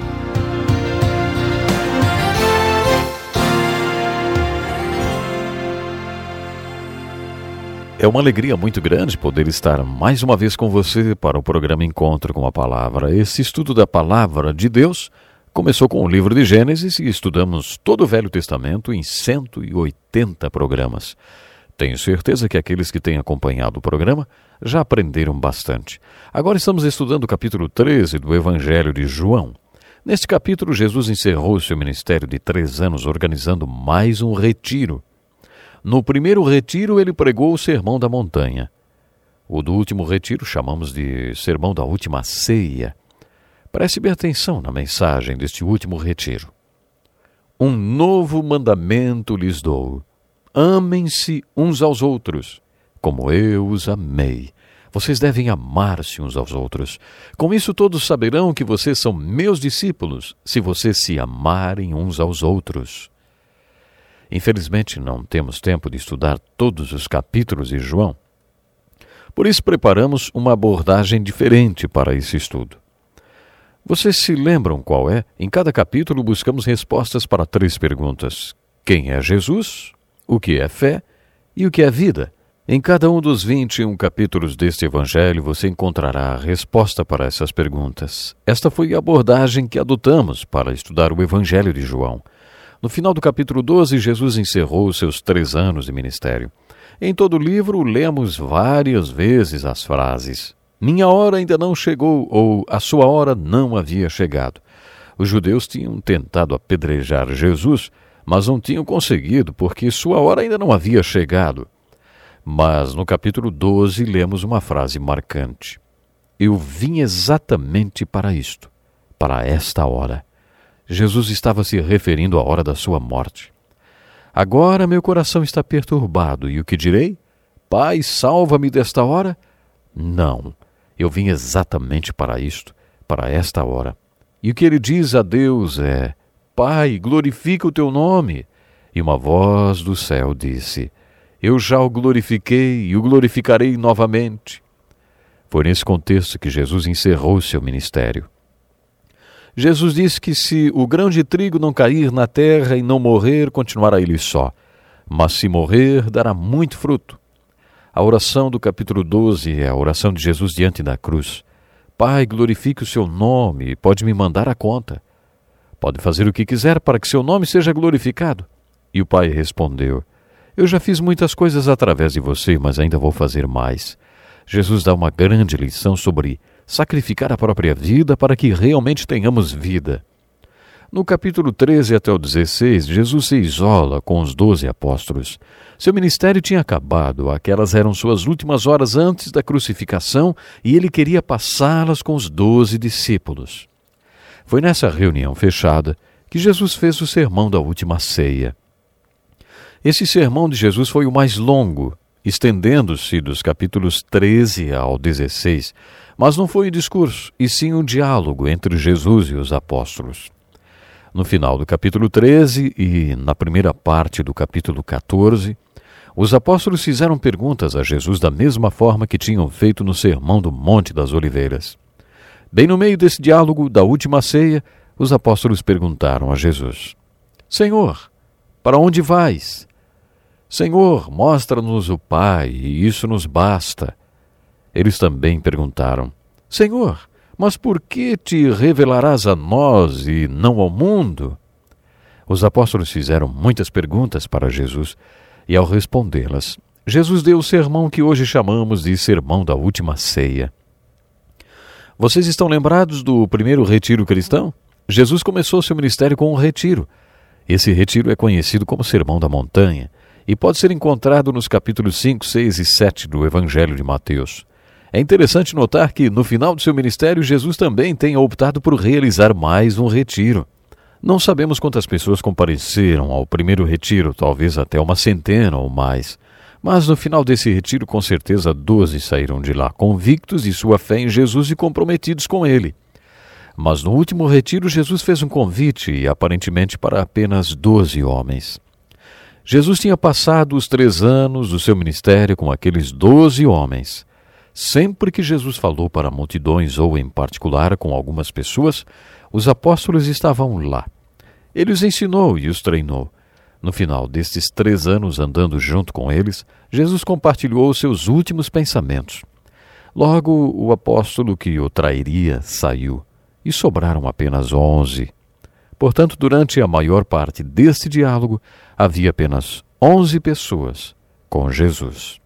É uma alegria muito grande poder estar mais uma vez com você para o programa Encontro com a Palavra. Esse estudo da Palavra de Deus começou com o livro de Gênesis e estudamos todo o Velho Testamento em 180 programas. Tenho certeza que aqueles que têm acompanhado o programa já aprenderam bastante. Agora estamos estudando o capítulo 13 do Evangelho de João. Neste capítulo, Jesus encerrou seu ministério de três anos organizando mais um retiro no primeiro retiro, ele pregou o Sermão da Montanha. O do último retiro chamamos de Sermão da Última Ceia. Preste bem atenção na mensagem deste último retiro. Um novo mandamento lhes dou: amem-se uns aos outros, como eu os amei. Vocês devem amar-se uns aos outros. Com isso, todos saberão que vocês são meus discípulos, se vocês se amarem uns aos outros. Infelizmente, não temos tempo de estudar todos os capítulos de João. Por isso, preparamos uma abordagem diferente para esse estudo. Vocês se lembram qual é? Em cada capítulo, buscamos respostas para três perguntas: Quem é Jesus? O que é fé? E o que é vida? Em cada um dos 21 capítulos deste Evangelho você encontrará a resposta para essas perguntas. Esta foi a abordagem que adotamos para estudar o Evangelho de João. No final do capítulo 12, Jesus encerrou seus três anos de ministério. Em todo o livro, lemos várias vezes as frases: Minha hora ainda não chegou, ou A sua hora não havia chegado. Os judeus tinham tentado apedrejar Jesus, mas não tinham conseguido, porque sua hora ainda não havia chegado. Mas no capítulo 12 lemos uma frase marcante: Eu vim exatamente para isto, para esta hora. Jesus estava se referindo à hora da sua morte. Agora meu coração está perturbado, e o que direi? Pai, salva-me desta hora? Não, eu vim exatamente para isto, para esta hora. E o que ele diz a Deus é: Pai, glorifica o teu nome. E uma voz do céu disse: Eu já o glorifiquei e o glorificarei novamente. Foi nesse contexto que Jesus encerrou seu ministério. Jesus disse que se o grão de trigo não cair na terra e não morrer, continuará ele só. Mas se morrer, dará muito fruto. A oração do capítulo 12 é a oração de Jesus diante da cruz. Pai, glorifique o seu nome, pode me mandar a conta. Pode fazer o que quiser para que seu nome seja glorificado. E o pai respondeu: Eu já fiz muitas coisas através de você, mas ainda vou fazer mais. Jesus dá uma grande lição sobre sacrificar a própria vida para que realmente tenhamos vida. No capítulo 13 até o 16, Jesus se isola com os doze apóstolos. Seu ministério tinha acabado, aquelas eram suas últimas horas antes da crucificação e ele queria passá-las com os doze discípulos. Foi nessa reunião fechada que Jesus fez o sermão da última ceia. Esse sermão de Jesus foi o mais longo, estendendo-se dos capítulos 13 ao 16, mas não foi um discurso, e sim um diálogo entre Jesus e os apóstolos. No final do capítulo 13 e na primeira parte do capítulo 14, os apóstolos fizeram perguntas a Jesus da mesma forma que tinham feito no Sermão do Monte das Oliveiras. Bem no meio desse diálogo da última ceia, os apóstolos perguntaram a Jesus: Senhor, para onde vais? Senhor, mostra-nos o Pai, e isso nos basta. Eles também perguntaram: Senhor, mas por que te revelarás a nós e não ao mundo? Os apóstolos fizeram muitas perguntas para Jesus, e ao respondê-las, Jesus deu o sermão que hoje chamamos de Sermão da Última Ceia. Vocês estão lembrados do primeiro retiro cristão? Jesus começou seu ministério com um retiro. Esse retiro é conhecido como Sermão da Montanha e pode ser encontrado nos capítulos 5, 6 e 7 do Evangelho de Mateus. É interessante notar que, no final de seu ministério, Jesus também tem optado por realizar mais um retiro. Não sabemos quantas pessoas compareceram ao primeiro retiro, talvez até uma centena ou mais. Mas no final desse retiro, com certeza, doze saíram de lá convictos de sua fé em Jesus e comprometidos com ele. Mas no último retiro, Jesus fez um convite, aparentemente para apenas doze homens. Jesus tinha passado os três anos do seu ministério com aqueles doze homens. Sempre que Jesus falou para multidões ou em particular com algumas pessoas, os apóstolos estavam lá. Ele os ensinou e os treinou. No final destes três anos andando junto com eles, Jesus compartilhou seus últimos pensamentos. Logo, o apóstolo que o trairia saiu, e sobraram apenas onze. Portanto, durante a maior parte deste diálogo, havia apenas onze pessoas com Jesus.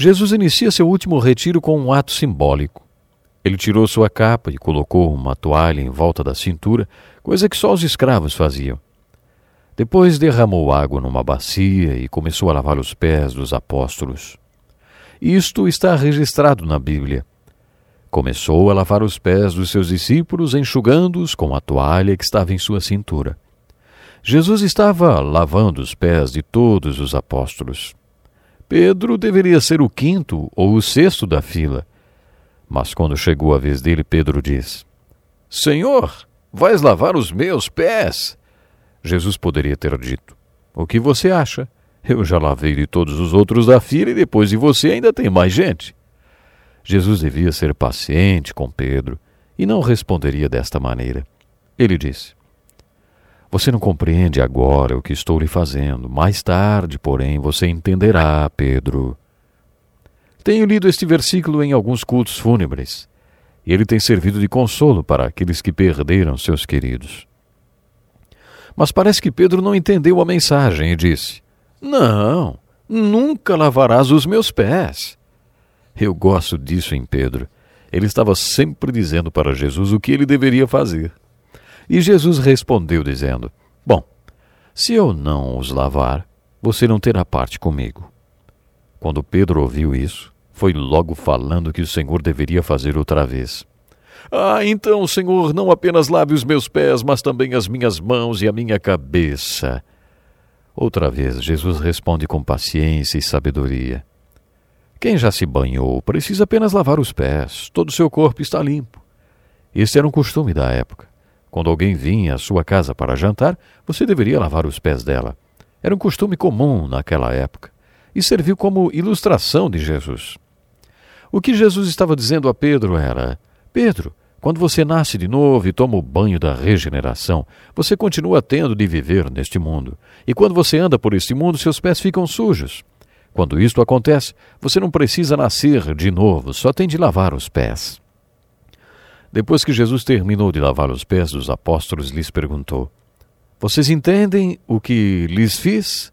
Jesus inicia seu último retiro com um ato simbólico. Ele tirou sua capa e colocou uma toalha em volta da cintura, coisa que só os escravos faziam. Depois derramou água numa bacia e começou a lavar os pés dos apóstolos. Isto está registrado na Bíblia. Começou a lavar os pés dos seus discípulos, enxugando-os com a toalha que estava em sua cintura. Jesus estava lavando os pés de todos os apóstolos. Pedro deveria ser o quinto ou o sexto da fila. Mas quando chegou a vez dele, Pedro diz: Senhor, vais lavar os meus pés? Jesus poderia ter dito: O que você acha? Eu já lavei de todos os outros da fila e depois de você ainda tem mais gente. Jesus devia ser paciente com Pedro e não responderia desta maneira. Ele disse: Você não compreende agora o que estou lhe fazendo. Mais tarde, porém, você entenderá, Pedro. Tenho lido este versículo em alguns cultos fúnebres e ele tem servido de consolo para aqueles que perderam seus queridos. Mas parece que Pedro não entendeu a mensagem e disse: Não, nunca lavarás os meus pés. Eu gosto disso em Pedro. Ele estava sempre dizendo para Jesus o que ele deveria fazer. E Jesus respondeu, dizendo: Bom, se eu não os lavar, você não terá parte comigo. Quando Pedro ouviu isso, foi logo falando que o Senhor deveria fazer outra vez. Ah, então, Senhor, não apenas lave os meus pés, mas também as minhas mãos e a minha cabeça. Outra vez, Jesus responde com paciência e sabedoria. Quem já se banhou precisa apenas lavar os pés, todo o seu corpo está limpo. Este era um costume da época. Quando alguém vinha à sua casa para jantar, você deveria lavar os pés dela. Era um costume comum naquela época e serviu como ilustração de Jesus. O que Jesus estava dizendo a Pedro era: Pedro, quando você nasce de novo e toma o banho da regeneração, você continua tendo de viver neste mundo. E quando você anda por este mundo, seus pés ficam sujos. Quando isto acontece, você não precisa nascer de novo, só tem de lavar os pés. Depois que Jesus terminou de lavar os pés dos apóstolos, lhes perguntou: Vocês entendem o que lhes fiz?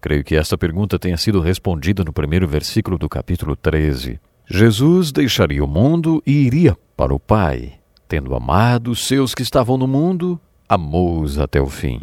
Creio que esta pergunta tenha sido respondida no primeiro versículo do capítulo 13. Jesus deixaria o mundo e iria para o Pai. Tendo amado os seus que estavam no mundo, amou-os até o fim.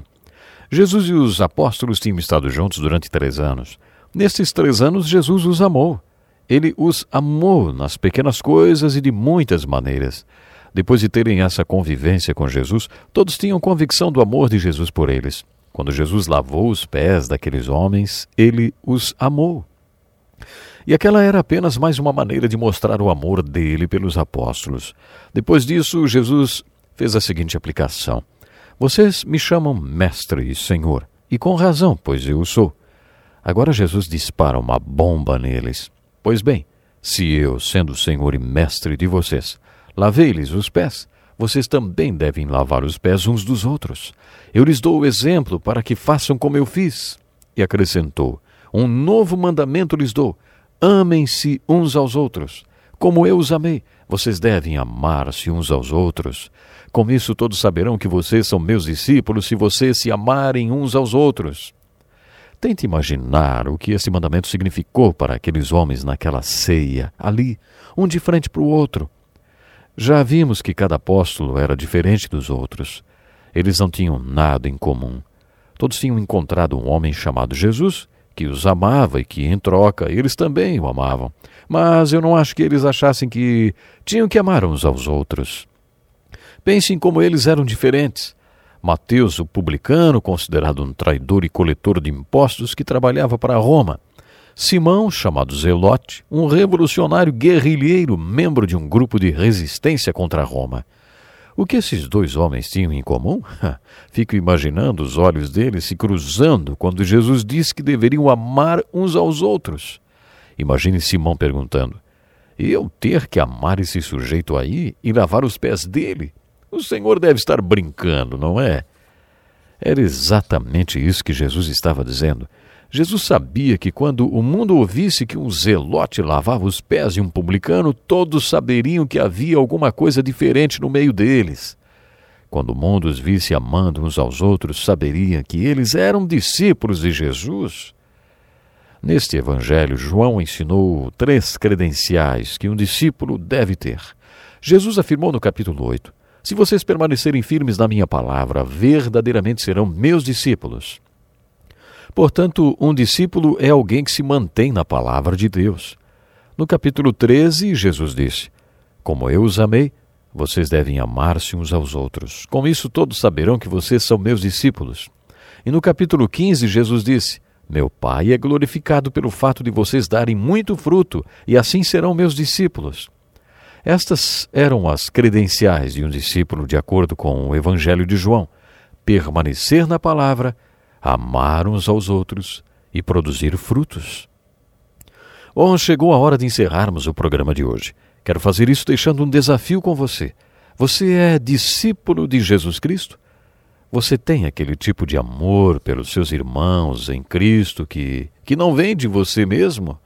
Jesus e os apóstolos tinham estado juntos durante três anos. Nestes três anos, Jesus os amou. Ele os amou nas pequenas coisas e de muitas maneiras. Depois de terem essa convivência com Jesus, todos tinham convicção do amor de Jesus por eles. Quando Jesus lavou os pés daqueles homens, ele os amou. E aquela era apenas mais uma maneira de mostrar o amor dele pelos apóstolos. Depois disso, Jesus fez a seguinte aplicação: Vocês me chamam Mestre e Senhor, e com razão, pois eu o sou. Agora Jesus dispara uma bomba neles. Pois bem, se eu, sendo Senhor e Mestre de vocês, lavei-lhes os pés, vocês também devem lavar os pés uns dos outros. Eu lhes dou o exemplo para que façam como eu fiz. E acrescentou: Um novo mandamento lhes dou: amem-se uns aos outros. Como eu os amei, vocês devem amar-se uns aos outros. Com isso, todos saberão que vocês são meus discípulos se vocês se amarem uns aos outros. Tente imaginar o que esse mandamento significou para aqueles homens naquela ceia, ali, um de frente para o outro. Já vimos que cada apóstolo era diferente dos outros. Eles não tinham nada em comum. Todos tinham encontrado um homem chamado Jesus, que os amava e que, em troca, eles também o amavam. Mas eu não acho que eles achassem que tinham que amar uns aos outros. Pensem como eles eram diferentes. Mateus, o publicano, considerado um traidor e coletor de impostos que trabalhava para Roma. Simão, chamado Zelote, um revolucionário guerrilheiro, membro de um grupo de resistência contra Roma. O que esses dois homens tinham em comum? Fico imaginando os olhos deles se cruzando quando Jesus disse que deveriam amar uns aos outros. Imagine Simão perguntando: Eu ter que amar esse sujeito aí e lavar os pés dele? O Senhor deve estar brincando, não é? Era exatamente isso que Jesus estava dizendo. Jesus sabia que quando o mundo ouvisse que um zelote lavava os pés de um publicano, todos saberiam que havia alguma coisa diferente no meio deles. Quando o mundo os visse amando uns aos outros, saberia que eles eram discípulos de Jesus. Neste evangelho, João ensinou três credenciais que um discípulo deve ter. Jesus afirmou no capítulo 8: se vocês permanecerem firmes na minha palavra, verdadeiramente serão meus discípulos. Portanto, um discípulo é alguém que se mantém na palavra de Deus. No capítulo 13, Jesus disse: Como eu os amei, vocês devem amar-se uns aos outros. Com isso, todos saberão que vocês são meus discípulos. E no capítulo 15, Jesus disse: Meu Pai é glorificado pelo fato de vocês darem muito fruto, e assim serão meus discípulos. Estas eram as credenciais de um discípulo de acordo com o Evangelho de João: permanecer na palavra, amar uns aos outros e produzir frutos. Bom, chegou a hora de encerrarmos o programa de hoje. Quero fazer isso deixando um desafio com você. Você é discípulo de Jesus Cristo? Você tem aquele tipo de amor pelos seus irmãos em Cristo que, que não vem de você mesmo?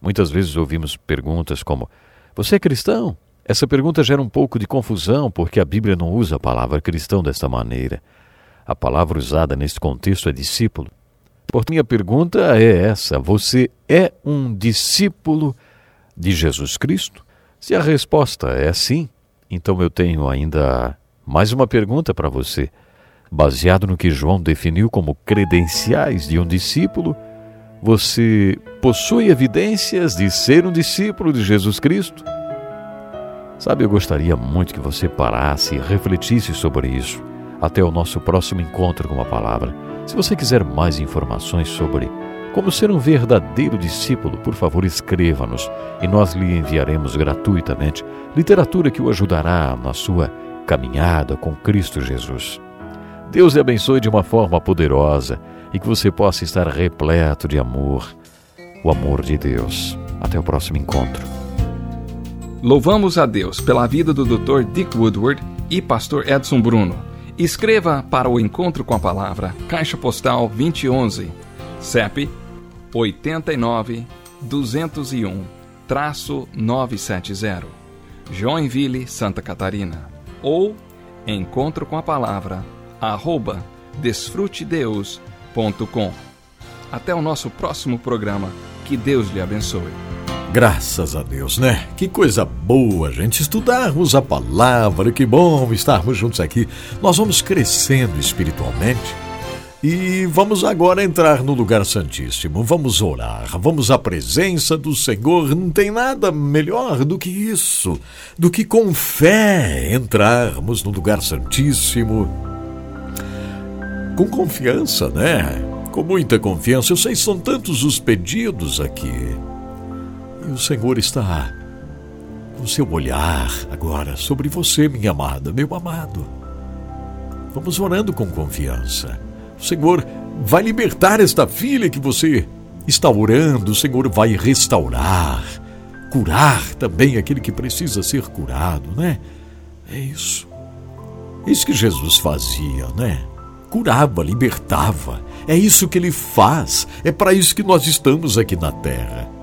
Muitas vezes ouvimos perguntas como: você é cristão? Essa pergunta gera um pouco de confusão porque a Bíblia não usa a palavra cristão desta maneira. A palavra usada neste contexto é discípulo. Por minha pergunta é essa: você é um discípulo de Jesus Cristo? Se a resposta é sim, então eu tenho ainda mais uma pergunta para você. Baseado no que João definiu como credenciais de um discípulo, você possui evidências de ser um discípulo de Jesus Cristo? Sabe, eu gostaria muito que você parasse e refletisse sobre isso até o nosso próximo encontro com a palavra. Se você quiser mais informações sobre como ser um verdadeiro discípulo, por favor, escreva-nos e nós lhe enviaremos gratuitamente literatura que o ajudará na sua caminhada com Cristo Jesus. Deus lhe abençoe de uma forma poderosa e que você possa estar repleto de amor, o amor de Deus. Até o próximo encontro. Louvamos a Deus pela vida do Dr. Dick Woodward e pastor Edson Bruno. Escreva para o Encontro com a Palavra, Caixa Postal 2011, CEP 89 201 970, Joinville, Santa Catarina. Ou Encontro com a Palavra, arroba desfrutedeus.com. Até o nosso próximo programa. Que Deus lhe abençoe. Graças a Deus, né? Que coisa boa, gente, estudarmos a palavra, que bom estarmos juntos aqui. Nós vamos crescendo espiritualmente e vamos agora entrar no lugar santíssimo. Vamos orar, vamos à presença do Senhor. Não tem nada melhor do que isso, do que com fé entrarmos no lugar santíssimo. Com confiança, né? Com muita confiança. Eu sei, são tantos os pedidos aqui. E o Senhor está com seu olhar agora sobre você, minha amada, meu amado. Vamos orando com confiança. O Senhor vai libertar esta filha que você está orando, o Senhor vai restaurar, curar também aquele que precisa ser curado, né? É isso. É isso que Jesus fazia, né? Curava, libertava. É isso que ele faz. É para isso que nós estamos aqui na terra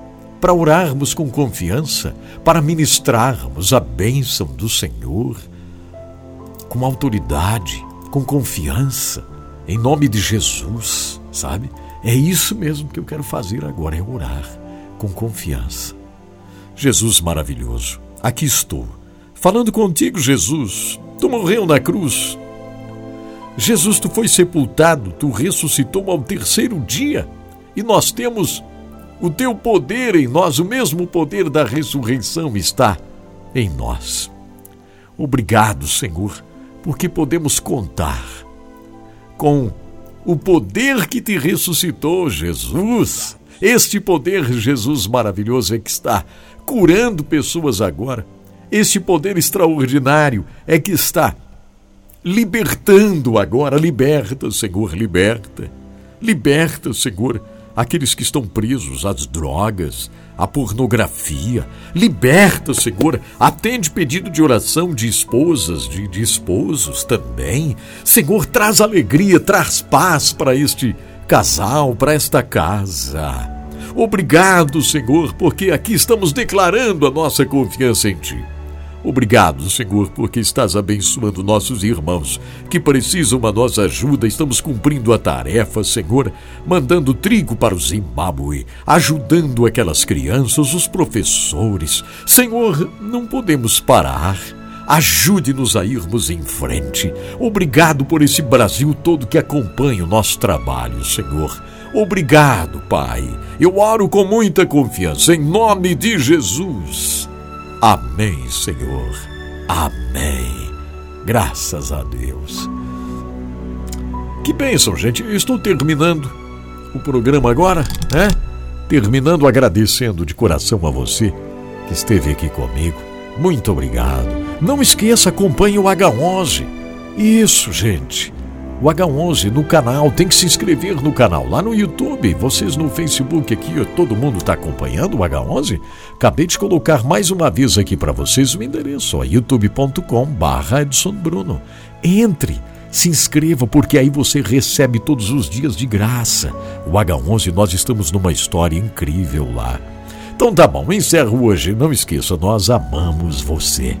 para orarmos com confiança, para ministrarmos a bênção do Senhor com autoridade, com confiança, em nome de Jesus, sabe? É isso mesmo que eu quero fazer agora, é orar com confiança. Jesus maravilhoso, aqui estou, falando contigo, Jesus. Tu morreu na cruz. Jesus, tu foi sepultado, tu ressuscitou ao terceiro dia e nós temos o teu poder em nós, o mesmo poder da ressurreição está em nós. Obrigado, Senhor, porque podemos contar com o poder que te ressuscitou, Jesus. Este poder, Jesus maravilhoso, é que está curando pessoas agora. Este poder extraordinário é que está libertando agora. Liberta, Senhor, liberta. Liberta, Senhor aqueles que estão presos às drogas, à pornografia. Liberta, Senhor. Atende pedido de oração de esposas, de, de esposos também. Senhor, traz alegria, traz paz para este casal, para esta casa. Obrigado, Senhor, porque aqui estamos declarando a nossa confiança em Ti. Obrigado, Senhor, porque estás abençoando nossos irmãos que precisam da nossa ajuda. Estamos cumprindo a tarefa, Senhor, mandando trigo para o Zimbábue, ajudando aquelas crianças, os professores. Senhor, não podemos parar. Ajude-nos a irmos em frente. Obrigado por esse Brasil todo que acompanha o nosso trabalho, Senhor. Obrigado, Pai. Eu oro com muita confiança, em nome de Jesus. Amém, Senhor. Amém. Graças a Deus. Que bênção, gente. Estou terminando o programa agora, né? Terminando agradecendo de coração a você que esteve aqui comigo. Muito obrigado. Não esqueça, acompanhe o H11. Isso, gente o H11 no canal, tem que se inscrever no canal, lá no YouTube, vocês no Facebook aqui, todo mundo está acompanhando o H11? Acabei de colocar mais uma vez aqui para vocês o endereço, youtube.com barra Edson Bruno. Entre, se inscreva, porque aí você recebe todos os dias de graça. O H11, nós estamos numa história incrível lá. Então tá bom, encerro hoje. Não esqueça, nós amamos você.